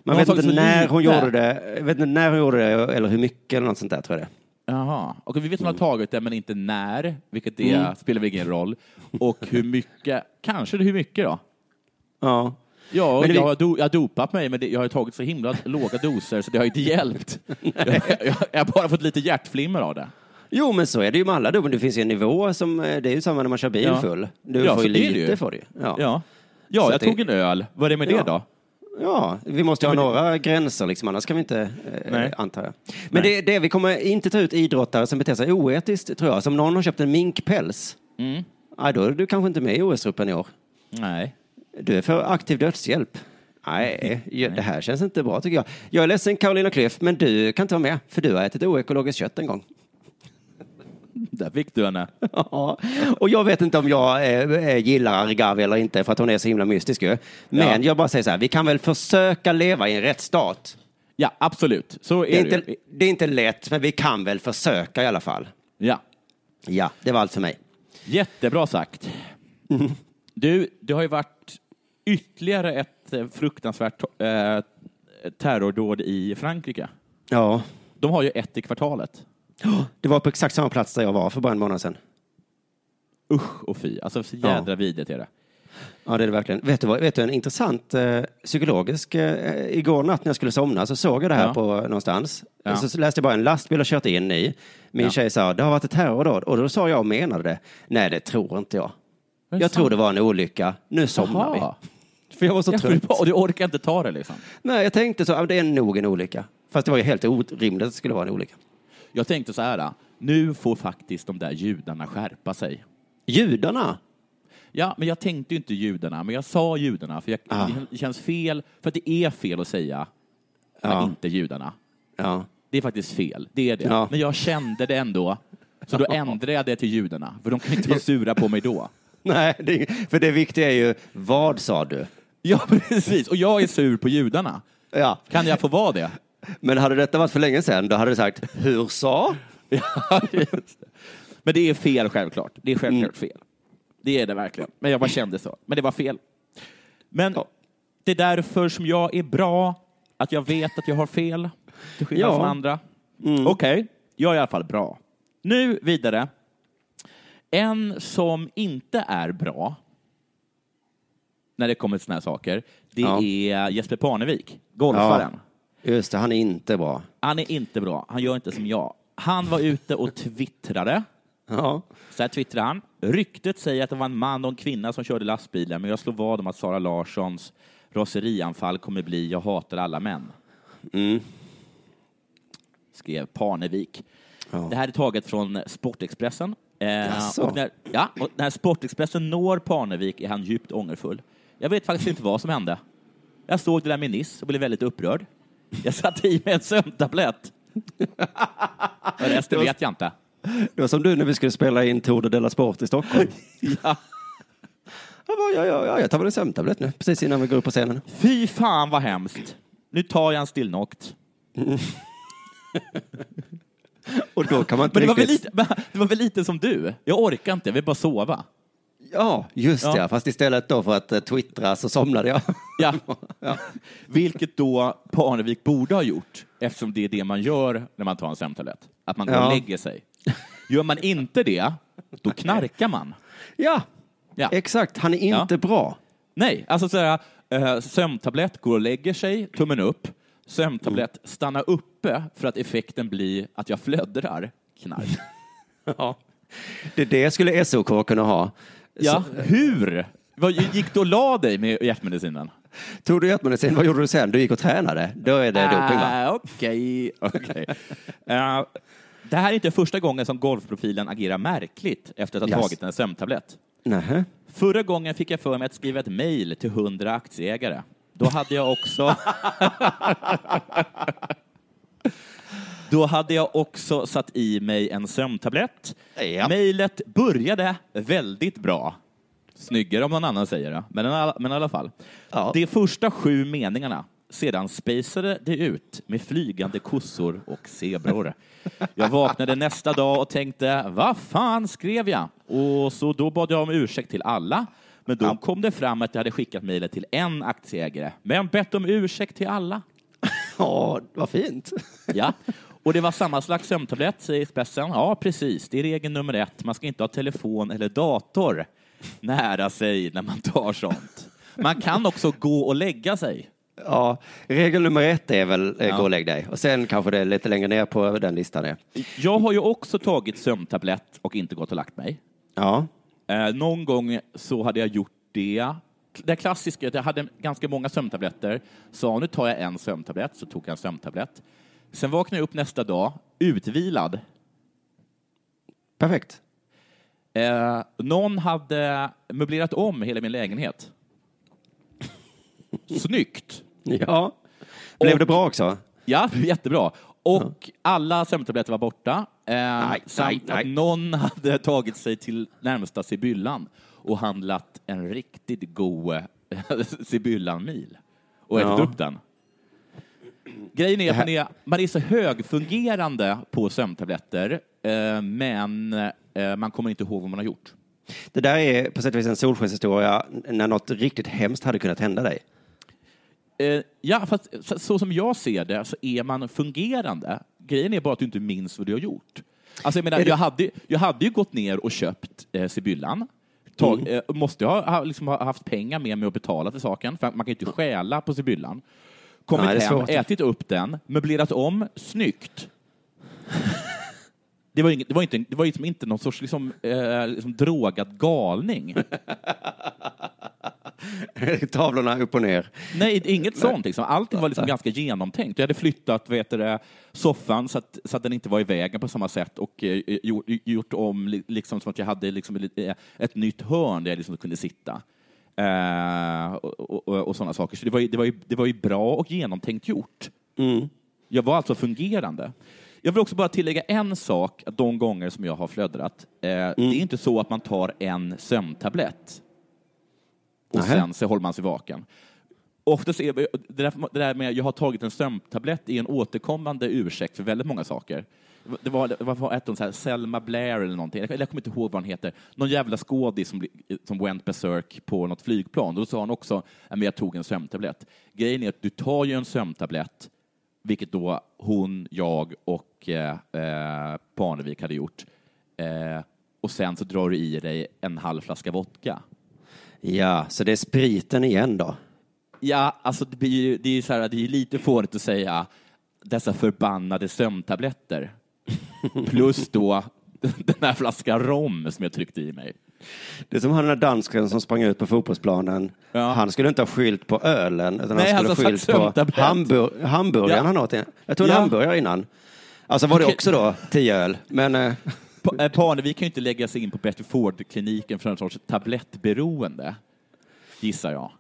man vet inte när hon gjorde det, vet inte när hon gjorde det eller hur mycket eller något sånt där tror jag det. Jaha. Och vi vet att hon har tagit det, men inte när, vilket det Mm. spelar väl ingen roll. Och hur mycket, kanske hur mycket då? Ja. Ja, Men jag, har do, jag har dopat mig, men det, jag har tagit så himla låga doser så det har inte hjälpt. jag, jag, jag har bara fått lite hjärtflimmer av det. Jo, men så är det ju med alla men det finns ju en nivå som, eh, det är ju samma när man kör bil Ja. full. Du Ja, får ju så är det lite ju. för det. Ja. Ja, ja Så jag det- tog en öl. Vad är det med Ja. det då? Ja, vi måste ju ha några gränser liksom, annars kan vi inte, eh, Nej. antar jag. Men det, det, vi kommer inte ta ut idrottare som beter sig oetiskt, tror jag. Som någon har köpt en minkpäls, Mm. ja, då är du kanske inte med i OS-truppen i år. Nej. Du är för aktiv dödshjälp. Nej, ja, det här känns inte bra tycker jag. Jag är ledsen Carolina Klüft, men du kan inte vara med, för du har ätit oekologiskt kött en gång. Där fick du henne. Ja, och jag vet inte om jag eh, eh, gillar Argavi eller inte för att hon är så himla mystisk ju. Men Ja. jag bara säger så här, vi kan väl försöka leva i en rättsstat. Ja, absolut. Så är Det är, det inte, det är inte lätt, men vi kan väl försöka i alla fall. Ja. Ja, det var allt för mig. Jättebra sagt. Du, det har ju varit ytterligare ett eh, fruktansvärt eh, terrordåd i Frankrike. Ja, De har ju ett i kvartalet. Det var på exakt samma plats där jag var för bara en månad sedan. Usch och fy. Alltså så jädra vidrigt är det. Ja, det är det verkligen. Vet du, vad, vet du en intressant eh, psykologisk... Eh, igår natt när jag skulle somna så såg jag det här Ja. på någonstans. Ja. Så, läste jag bara en lastbil och kört in i. Min Ja. tjej sa, det har varit ett terrordåd. Och då sa jag och menade det. Nej, det tror inte jag. Jag tror det var en olycka. Nu somnar Jaha. vi. För jag var så Ja, du, trött. och du orkar inte ta det liksom. Nej, jag tänkte så, ja, det är nog en olycka. Fast det var ju helt orimligt att det skulle vara en olycka. Jag tänkte så här, nu får faktiskt de där judarna skärpa sig. Judarna? Ja, men jag tänkte ju inte judarna, men jag sa judarna, för jag, Ah. det känns fel, för att det är fel att säga. "Nej, inte judarna. Ja. Det är faktiskt fel, det är det. Men jag kände det ändå, så då ändrade jag det till judarna, för de kan inte vara sura på mig då. Nej, det, för det viktiga är ju, vad sa du? Ja, precis. Och jag är sur på judarna. Ja. Kan jag få vara det? Men hade detta varit för länge sedan, då hade du sagt, hur sa? Ja. Men det är fel självklart. Det är självklart fel. Det är det verkligen. Men jag bara kände så. Men det var fel. Men det är därför som jag är bra, att jag vet att jag har fel, till skillnad Ja. från andra. Mm. Okej, jag är i alla fall bra. Nu vidare. En som inte är bra när det kommer till såna här saker, det Ja. är Jesper Parnevik, golfaren. Just det, han är inte bra. Han är inte bra. Han gör inte som jag. Han var ute och twittrade. Ja. Så här twittrade han. Ryktet säger att det var en man och en kvinna som körde lastbilen, men jag slår vad om att Sara Larssons raserianfall kommer bli Jag hatar alla män. Mm. Skrev Parnevik. Ja. Det här är taget från Sportexpressen. Eh, och när, ja, och när Sportexpressen når Parnevik är han djupt ångerfull. Jag vet faktiskt inte vad som hände. Jag såg det där med Niss och blev väldigt upprörd. Jag satte i mig en sömntablett. Och resten vet jag inte. Det var som du när vi skulle spela in Tour de Della Sport i Stockholm. Ja. Jag, bara, ja, ja, ja, jag tar väl en sömntablett nu, precis innan vi går upp på scenen. Fy fan vad hemskt. Nu tar jag en stillnokt. Och då kan man inte Men det var, väl riktigt... lite, det var väl lite som du? Jag orkar inte, jag vill bara sova. Ja, just Ja. ja. Fast istället då för att uh, twittra så somnade jag. Ja. Vilket då Parnevik borde ha gjort, eftersom det är det man gör när man tar en sömntablett. Att man går Ja. och lägger sig. Gör man inte det, då knarkar man. Ja, Ja. exakt. Han är inte bra. Nej, alltså så här, eh, sömntablett går och lägger sig, tummen upp. Sömntablett stanna uppe för att effekten blir att jag flödrar. Knark. Ja. Det, det skulle SOK kunna ha. Ja, Så, hur? Vad, gick du och la dig med hjärtmedicinen? tog du hjärtmedicin, vad gjorde du sen? Du gick och tränade. Då är det doping va? Ah, Okej. Eh, Det här är inte första gången som golfprofilen agerar märkligt efter att ha Yes. tagit en sömntablett. Nähä. Förra gången fick jag för mig att skriva ett mejl till hundra aktieägare. Då hade jag också... Då hade jag också satt i mig en sömntablett. Ja. Mejlet började väldigt bra. Snyggare om någon annan säger det, men, i alla- men i alla fall. Ja. De första sju meningarna, sedan spacade det ut med flygande kossor och zebror. Jag vaknade nästa dag och tänkte, vad fan skrev jag? Och så då bad jag om ursäkt till alla. Men då kom det fram att jag hade skickat mejlet till en aktieägare, men bett om ursäkt till alla. Ja, vad fint. Ja, och det var samma slags sömntablett, säger Expressen. Ja, precis. Det är regel nummer ett. Man ska inte ha telefon eller dator nära sig när man tar sånt. Man kan också gå och lägga sig. Ja, regel nummer ett är väl eh, Ja. gå och lägg dig. Och sen kanske det är lite längre ner på den listan är. Jag har ju också tagit sömntablett och inte gått och lagt mig. Ja. Eh, någon gång så hade jag gjort det. Det klassiska, jag hade ganska många sömntabletter. Sa nu tar jag en sömntablett, så tog jag en sömntablett. Sen vaknade jag upp nästa dag, utvilad. Perfekt. Eh, någon hade möblerat om hela min lägenhet. Snyggt! Ja. Blev det bra också? Ja, jättebra. Och alla sömntabletter var borta. Eh, Nej, samt nej, nej. att någon hade tagit sig till närmsta Sibyllan och handlat en riktigt god eh, Sibyllan-mil och ätit Ja. upp den. Grejen är att man är, man är så högfungerande på sömntabletter, eh, men eh, man kommer inte ihåg vad man har gjort. Det där är på sätt och vis en solskenshistoria när något riktigt hemskt hade kunnat hända dig. Eh, ja, fast så, så som jag ser det så är man fungerande. Grejen är bara att du inte minns vad du har gjort. Alltså, jag, menar, jag, hade, jag hade ju gått ner och köpt eh, Sibyllan. Tag, Mm. eh, måste jag ha, liksom, ha haft pengar med mig att betala för saken, för man kan ju inte stjäla på Sibyllan. Kommit Nej, hem, ätit upp den, möblerat om, snyggt. Det var, inget, det var, inte, det var liksom inte någon sorts liksom, eh, liksom drogad galning. Tavlorna upp och ner. Nej, inget sånt. Liksom. Allting var liksom ganska genomtänkt. Jag hade flyttat vet du, soffan så att, så att den inte var i vägen på samma sätt och eh, gjort, gjort om li- liksom som att jag hade liksom, ett nytt hörn där jag liksom kunde sitta. Eh, och, och, och sådana saker. Så det var, ju, det, var ju, det var ju bra och genomtänkt gjort. Jag var alltså fungerande. Jag vill också bara tillägga en sak, att de gånger som jag har flödrat, eh, det är inte så att man tar en sömntablett och Nähä. sen så håller man sig vaken. Oftast är det där, det där med jag har tagit en sömntablett är en återkommande ursäkt för väldigt många saker. Det var, det var ett så här, Selma Blair eller någonting, jag, jag kommer inte ihåg vad han heter, någon jävla skådis som, som went berserk på något flygplan. Då sa han också att jag tog en sömntablett. Grejen är att du tar ju en sömntablett, vilket då hon, jag och eh, eh, Parnevik hade gjort, eh, och sen så drar du i dig en halv flaska vodka. Ja, så det är spriten igen då. Ja, alltså det, blir ju, det är ju så här, det är lite fånigt att säga dessa förbannade sömntabletter. Plus då den här flaskan rom som jag tryckte i mig. Det är som han den där dansken som sprang ut på fotbollsplanen. Han skulle inte ha skylt på ölen, utan Nej, han skulle ha har skylt på hambur hamburgaren Ja. han åt. Jag tog en Ja. hamburgare innan. Alltså var det också då tio öl. Men eh, Pa- eh, Parnevik kan ju inte lägga sig in på Betty Ford-kliniken för en sorts tablettberoende, gissar jag.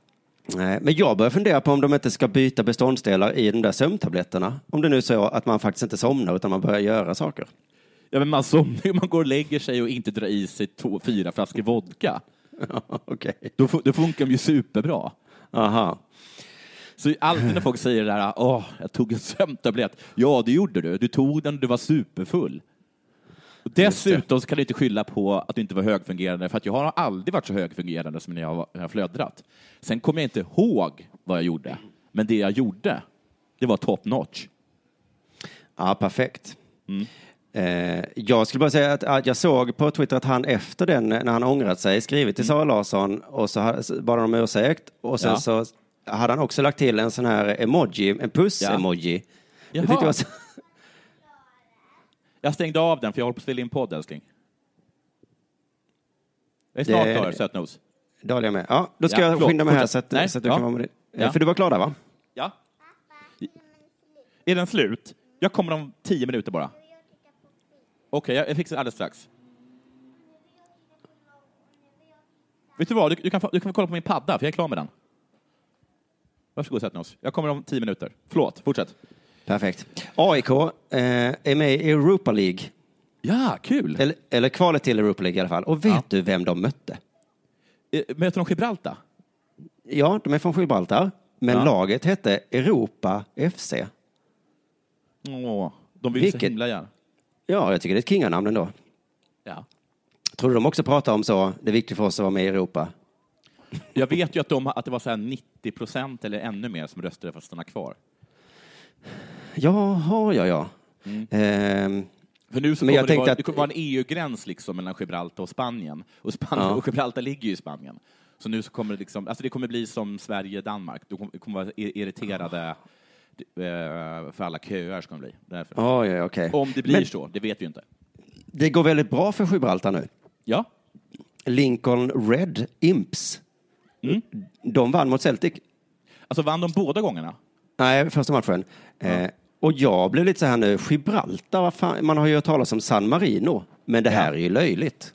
Nej, men jag börjar fundera på om de inte ska byta beståndsdelar i de där sömntabletterna. Om det nu är så att man faktiskt inte somnar utan man börjar göra saker. Ja, men man somnar ju, man går och lägger sig och inte drar i sig två, fyra flaskor vodka. Okej. Då, fu- då funkar de ju superbra. Aha. Så alltid när folk säger det där, åh, jag tog en sömntablett. Ja, det gjorde du. Du tog den och du var superfull. Dessutom så kan du inte skylla på att du inte var högfungerande, för att jag har aldrig varit så högfungerande som när jag när jag har flödrat. Sen kommer jag inte ihåg vad jag gjorde, men det jag gjorde, det var top notch. Ja, perfekt. Mm. Eh, jag skulle bara säga att, att jag såg på Twitter att han efter den, när han ångrat sig, skrivit till Sara Larsson och så bad han om ursäkt och sen Mm. Ja. så hade han också lagt till en sån här emoji, en puss-emoji. Jag tyckte det var så, Jag stängde av den, för jag håller på att spela in podd, älskling. Jag är snart Det- klar, sötnos. det håller jag med. Ja, då ska Ja, jag förlåt, skynda mig här så att, Nej, så att du ja. kan vara med. Ja. För du var klar där va? Ja. Är den slut? Jag kommer om tio minuter bara. Okej, jag jag fixar det alldeles strax. Vet du vad, du, du, kan, få- du kan få kolla på min padda, för jag är klar med den. Varsågod Sätnos. Jag kommer om tio minuter. Förlåt, fortsätt. Perfekt. AIK eh, är med i Europa League. Ja, kul! Eller, eller kvalet till Europa League i alla fall. Och vet Ja. du vem de mötte? Eh, Möter de Gibraltar? Ja, de är från Gibraltar. Men Ja. laget hette Europa FC. Åh, de vill så Vilket- himla gärna. Ja, jag tycker det är ett kinganamn ändå. Ja. Tror du de också pratar om så, det är viktigt för oss att vara med i Europa? Jag vet ju att, de, att det var så här 90 procent eller ännu mer som röstade för att stanna kvar. Jaha, ja, ja. Mm. Ehm, För nu så Men kommer jag det, tänkte vara, att- det kommer vara en EU-gräns liksom mellan Gibraltar och Spanien. Och, Spanien, Ja. och Gibraltar ligger ju i Spanien. Så nu så kommer det liksom, alltså det kommer bli som Sverige-Danmark. Det kommer, det kommer vara ir- irriterade eh, för alla köer ska de bli. Därför. ja, ja, okej. Om det blir Men så, det vet vi ju inte. det går väldigt bra för Gibraltar nu. Ja, Lincoln Red Imps. Mm. De vann mot Celtic. alltså vann de båda gångerna? Nej, första matchen. Eh, och jag blev lite så här nu, Gibraltar, fan? man har ju hört talas om San Marino, men det här är ju löjligt.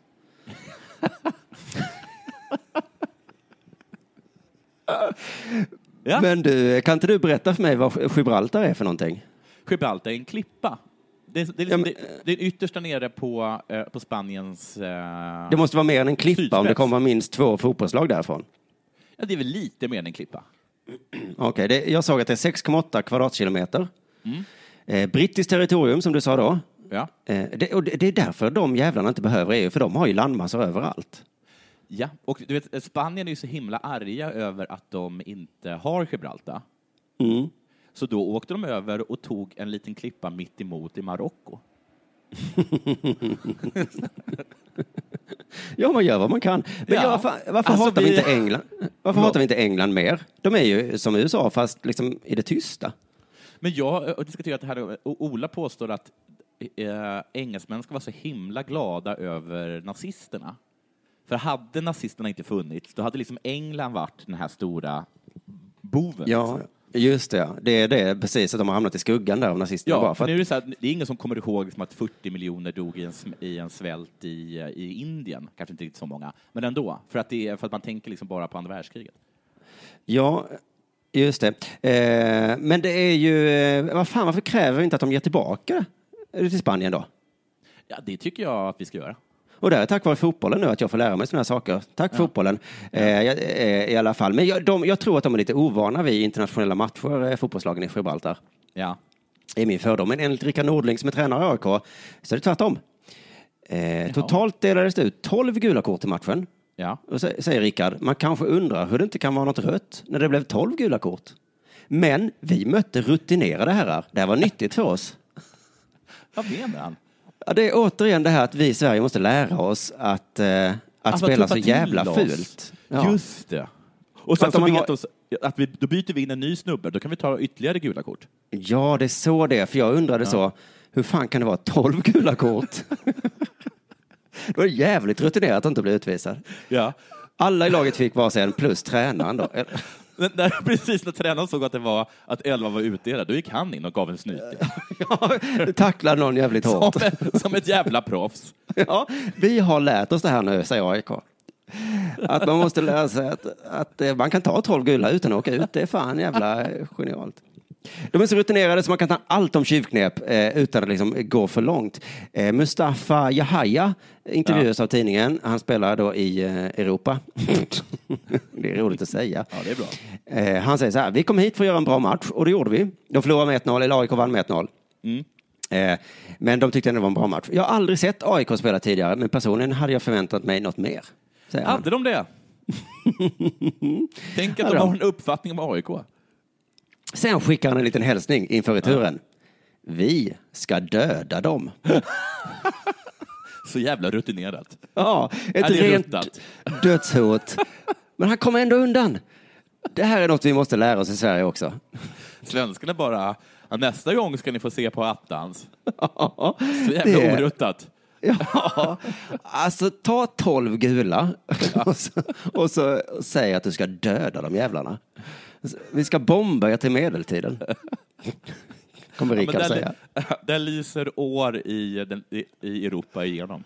Ja. Men du, kan inte du berätta för mig vad Gibraltar är för någonting? Gibraltar är en klippa. Det är, det är, Ja, liksom, men- det, det är yttersta nere på, eh, på Spaniens... Eh, Det måste vara mer än en klippa om det Sydspets. kommer minst två fotbollslag därifrån. ja, det är väl lite mer än en klippa. Okej, det, jag såg att det är 6,8 kvadratkilometer. Mm. Eh, brittiskt territorium som du sa då. Ja. Eh, det, och det, det är därför de jävlarna inte behöver EU, för de har ju landmassor överallt. Ja, och du vet, Spanien är ju så himla arga över att de inte har Gibraltar. Mm. Så då åkte de över och tog en liten klippa mitt emot i Marocko. Ja, man gör vad man kan. Men Ja. ja. varför, varför Alltså, hatar vi inte England? Varför hatar vi inte England mer? De är ju som USA, fast liksom i det tysta. Men jag har diskuterat det här, och Ola påstår att eh, engelsmän ska vara så himla glada över nazisterna. För hade nazisterna inte funnits, då hade liksom England varit den här stora boven. Ja, liksom. Just det. Det är det, precis, att de har hamnat i skuggan där av nazisterna. Ja, bara för för nu att, är det, så här, det är ingen som kommer ihåg liksom att 40 miljoner dog i en, i en svält i, i Indien. Kanske inte riktigt så många, men ändå. För att, det för att man tänker liksom bara på andra världskriget. ja, just det. Eh, men det är ju, eh, vad fan, varför kräver vi inte att de ger tillbaka det till Spanien då? Ja, det tycker jag att vi ska göra. Och det är tack vare fotbollen nu att jag får lära mig sådana här saker. Tack fotbollen eh, eh, i alla fall. Men jag, de, jag tror att de är lite ovana vid internationella matcher, eh, fotbollslagen i Gibraltar. Ja. är min fördom. Men enligt Rickard Nordling som är tränare i AIK så är det tvärtom. Eh, totalt delades det ut 12 gula kort i matchen. Ja. Och så, säger Rickard, man kanske undrar hur det inte kan vara något rött när det blev 12 gula kort. Men vi mötte rutinerade herrar. Det här var nyttigt för oss. Vad menar han? Ja, det är återigen det här att vi i Sverige måste lära oss att, eh, att Alltså, spela så jävla oss. fult. Ja. Just det. Och sen att så vet har- oss att vi, då byter vi in en ny snubbe, då kan vi ta ytterligare gula kort. ja, det är så det är. För jag undrade så, hur fan kan det vara 12 gula kort? det var jävligt rutinerat att inte bli utvisad. Ja. Alla i laget fick varsin plus tränaren då. När, precis när tränaren såg att det var att elva var utdelad, då gick han in och gav en snyting. Ja, tacklade någon jävligt hårt. Som, som ett jävla proffs. Ja, vi har lärt oss det här nu, säger AIK. Att man måste lära sig att, att eh, man kan ta 12 gula utan att åka ut. Det är fan jävla eh, genialt. De är så rutinerade så man kan ta allt om tjuvknep eh, utan att liksom gå för långt. Eh, Mustafa Yahaya intervjuas av tidningen. Han spelar då i eh, Europa. det är roligt att säga. Ja, det är bra. Eh, han säger så här, vi kom hit för att göra en bra match och det gjorde vi. De förlorade med 1-0, eller AIK vann med 1-0. Mm. Eh, men de tyckte ändå det var en bra match. Jag har aldrig sett AIK spela tidigare, men personligen hade jag förväntat mig något mer. Han. Hade de det? Tänk att Ja, de har en uppfattning om AIK. Sen skickar han en liten hälsning inför returen. Vi ska döda dem. Så jävla rutinerat. Ja, ett Ja, rent ruttat. dödshot. Men han kommer ändå undan. Det här är något vi måste lära oss i Sverige också. Svenskarna bara, ja, nästa gång ska ni få se på attans. Ja, Så jävla det- oruttat. Ja, alltså ta tolv gula och så, och så säg att du ska döda de jävlarna. Vi ska bomba er till medeltiden. Kommer Ja, Rickard där, säga. där lyser år i, den, i, i Europa igenom.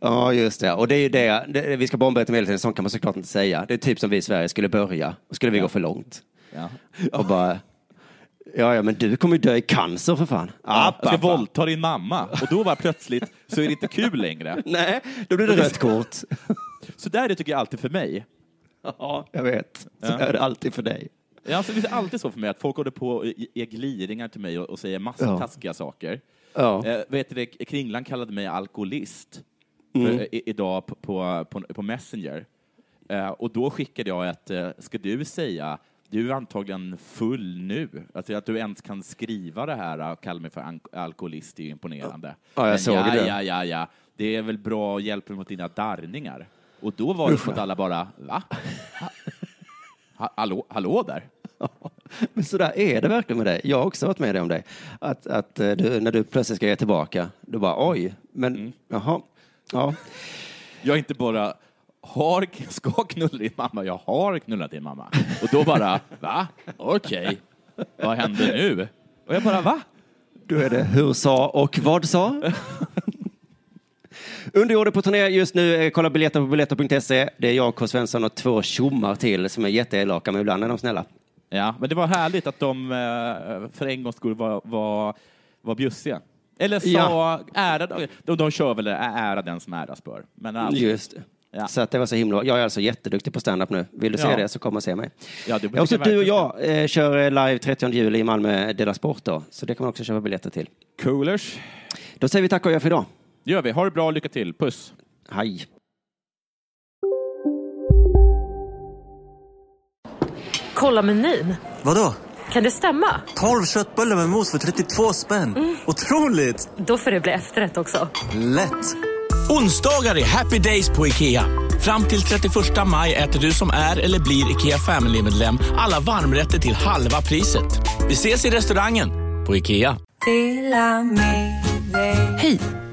Ja, just det. Och det är ju det, det, vi ska bomba till medeltiden, sånt kan man såklart inte säga. Det är typ som vi i Sverige skulle börja, och skulle vi gå för långt. Ja. Och bara, Ja, ja, men du kommer ju dö i cancer för fan. Ja, App, jag ska våldta din mamma. Och då var plötsligt så är det inte kul längre. Nej, då blir det rött kort. Så där är det tycker jag alltid för mig. Ja, jag vet. Så är det alltid för dig. Ja, alltså, det är alltid så för mig att folk håller på och ger gliringar till mig och, och säger massa Ja. taskiga saker. Ja. Eh, vet du, Kringlan kallade mig alkoholist Mm. för, i, idag på, på, på, på Messenger. Eh, och då skickade jag ett, eh, ska du säga, du är antagligen full nu. Alltså att du ens kan skriva det här och kalla mig för alkoholist är imponerande. Ja, jag Men såg ja, det. Ja, ja, ja. Det är väl bra att hjälpa mot dina darrningar. Och då var det att alla bara, va? Ha, ha, hallå, hallå där? Men så där är det verkligen med dig. Jag har också varit med dig om det. Att, att eh, du, när du plötsligt ska ge tillbaka, du bara oj, men Mm. jaha. Ja. Jag inte bara har, ska knulla din mamma, jag har knullat din mamma. Och då bara, va? Okej, vad händer nu? Och jag bara, va? Då är det hur sa och vad sa. Underjordet på turné just nu. Eh, Kolla biljetter på biljetter.se. Det är jag, K. Svensson och två tjommar till som är jätteelaka, men ibland är de snälla. Ja, men det var härligt att de eh, för en gångs skull var, var, var bjussiga. Eller sa Ja. ära, de, de kör väl ära den som äras bör. Men alltså, Just det. Ja. Så att det var så himla Jag är alltså jätteduktig på stand-up nu. Vill du se Ja. det så kom och se mig. Ja, det Ja, och så tycker du och jag eh, kör live 30 juli i Malmö Dela Sport då. Så det kan man också köpa biljetter till. Coolers. Då säger vi tack och gör för idag. Det gör vi. Ha det bra, lycka till. Puss. Hej. Kolla menyn. Vadå? Kan det stämma? 12 köttbullar med mos för 32 spänn. Otroligt! Då får det bli efterrätt också. Lätt! Onsdagar är happy days på IKEA. Fram till 31 maj äter du som är eller blir IKEA Family-medlem alla varmrätter till halva priset. Vi ses i restaurangen på IKEA. Hej!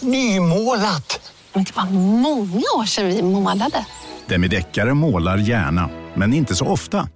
Nymålat! Men det var många år sedan vi målade. Demideckare målar gärna, men inte så ofta.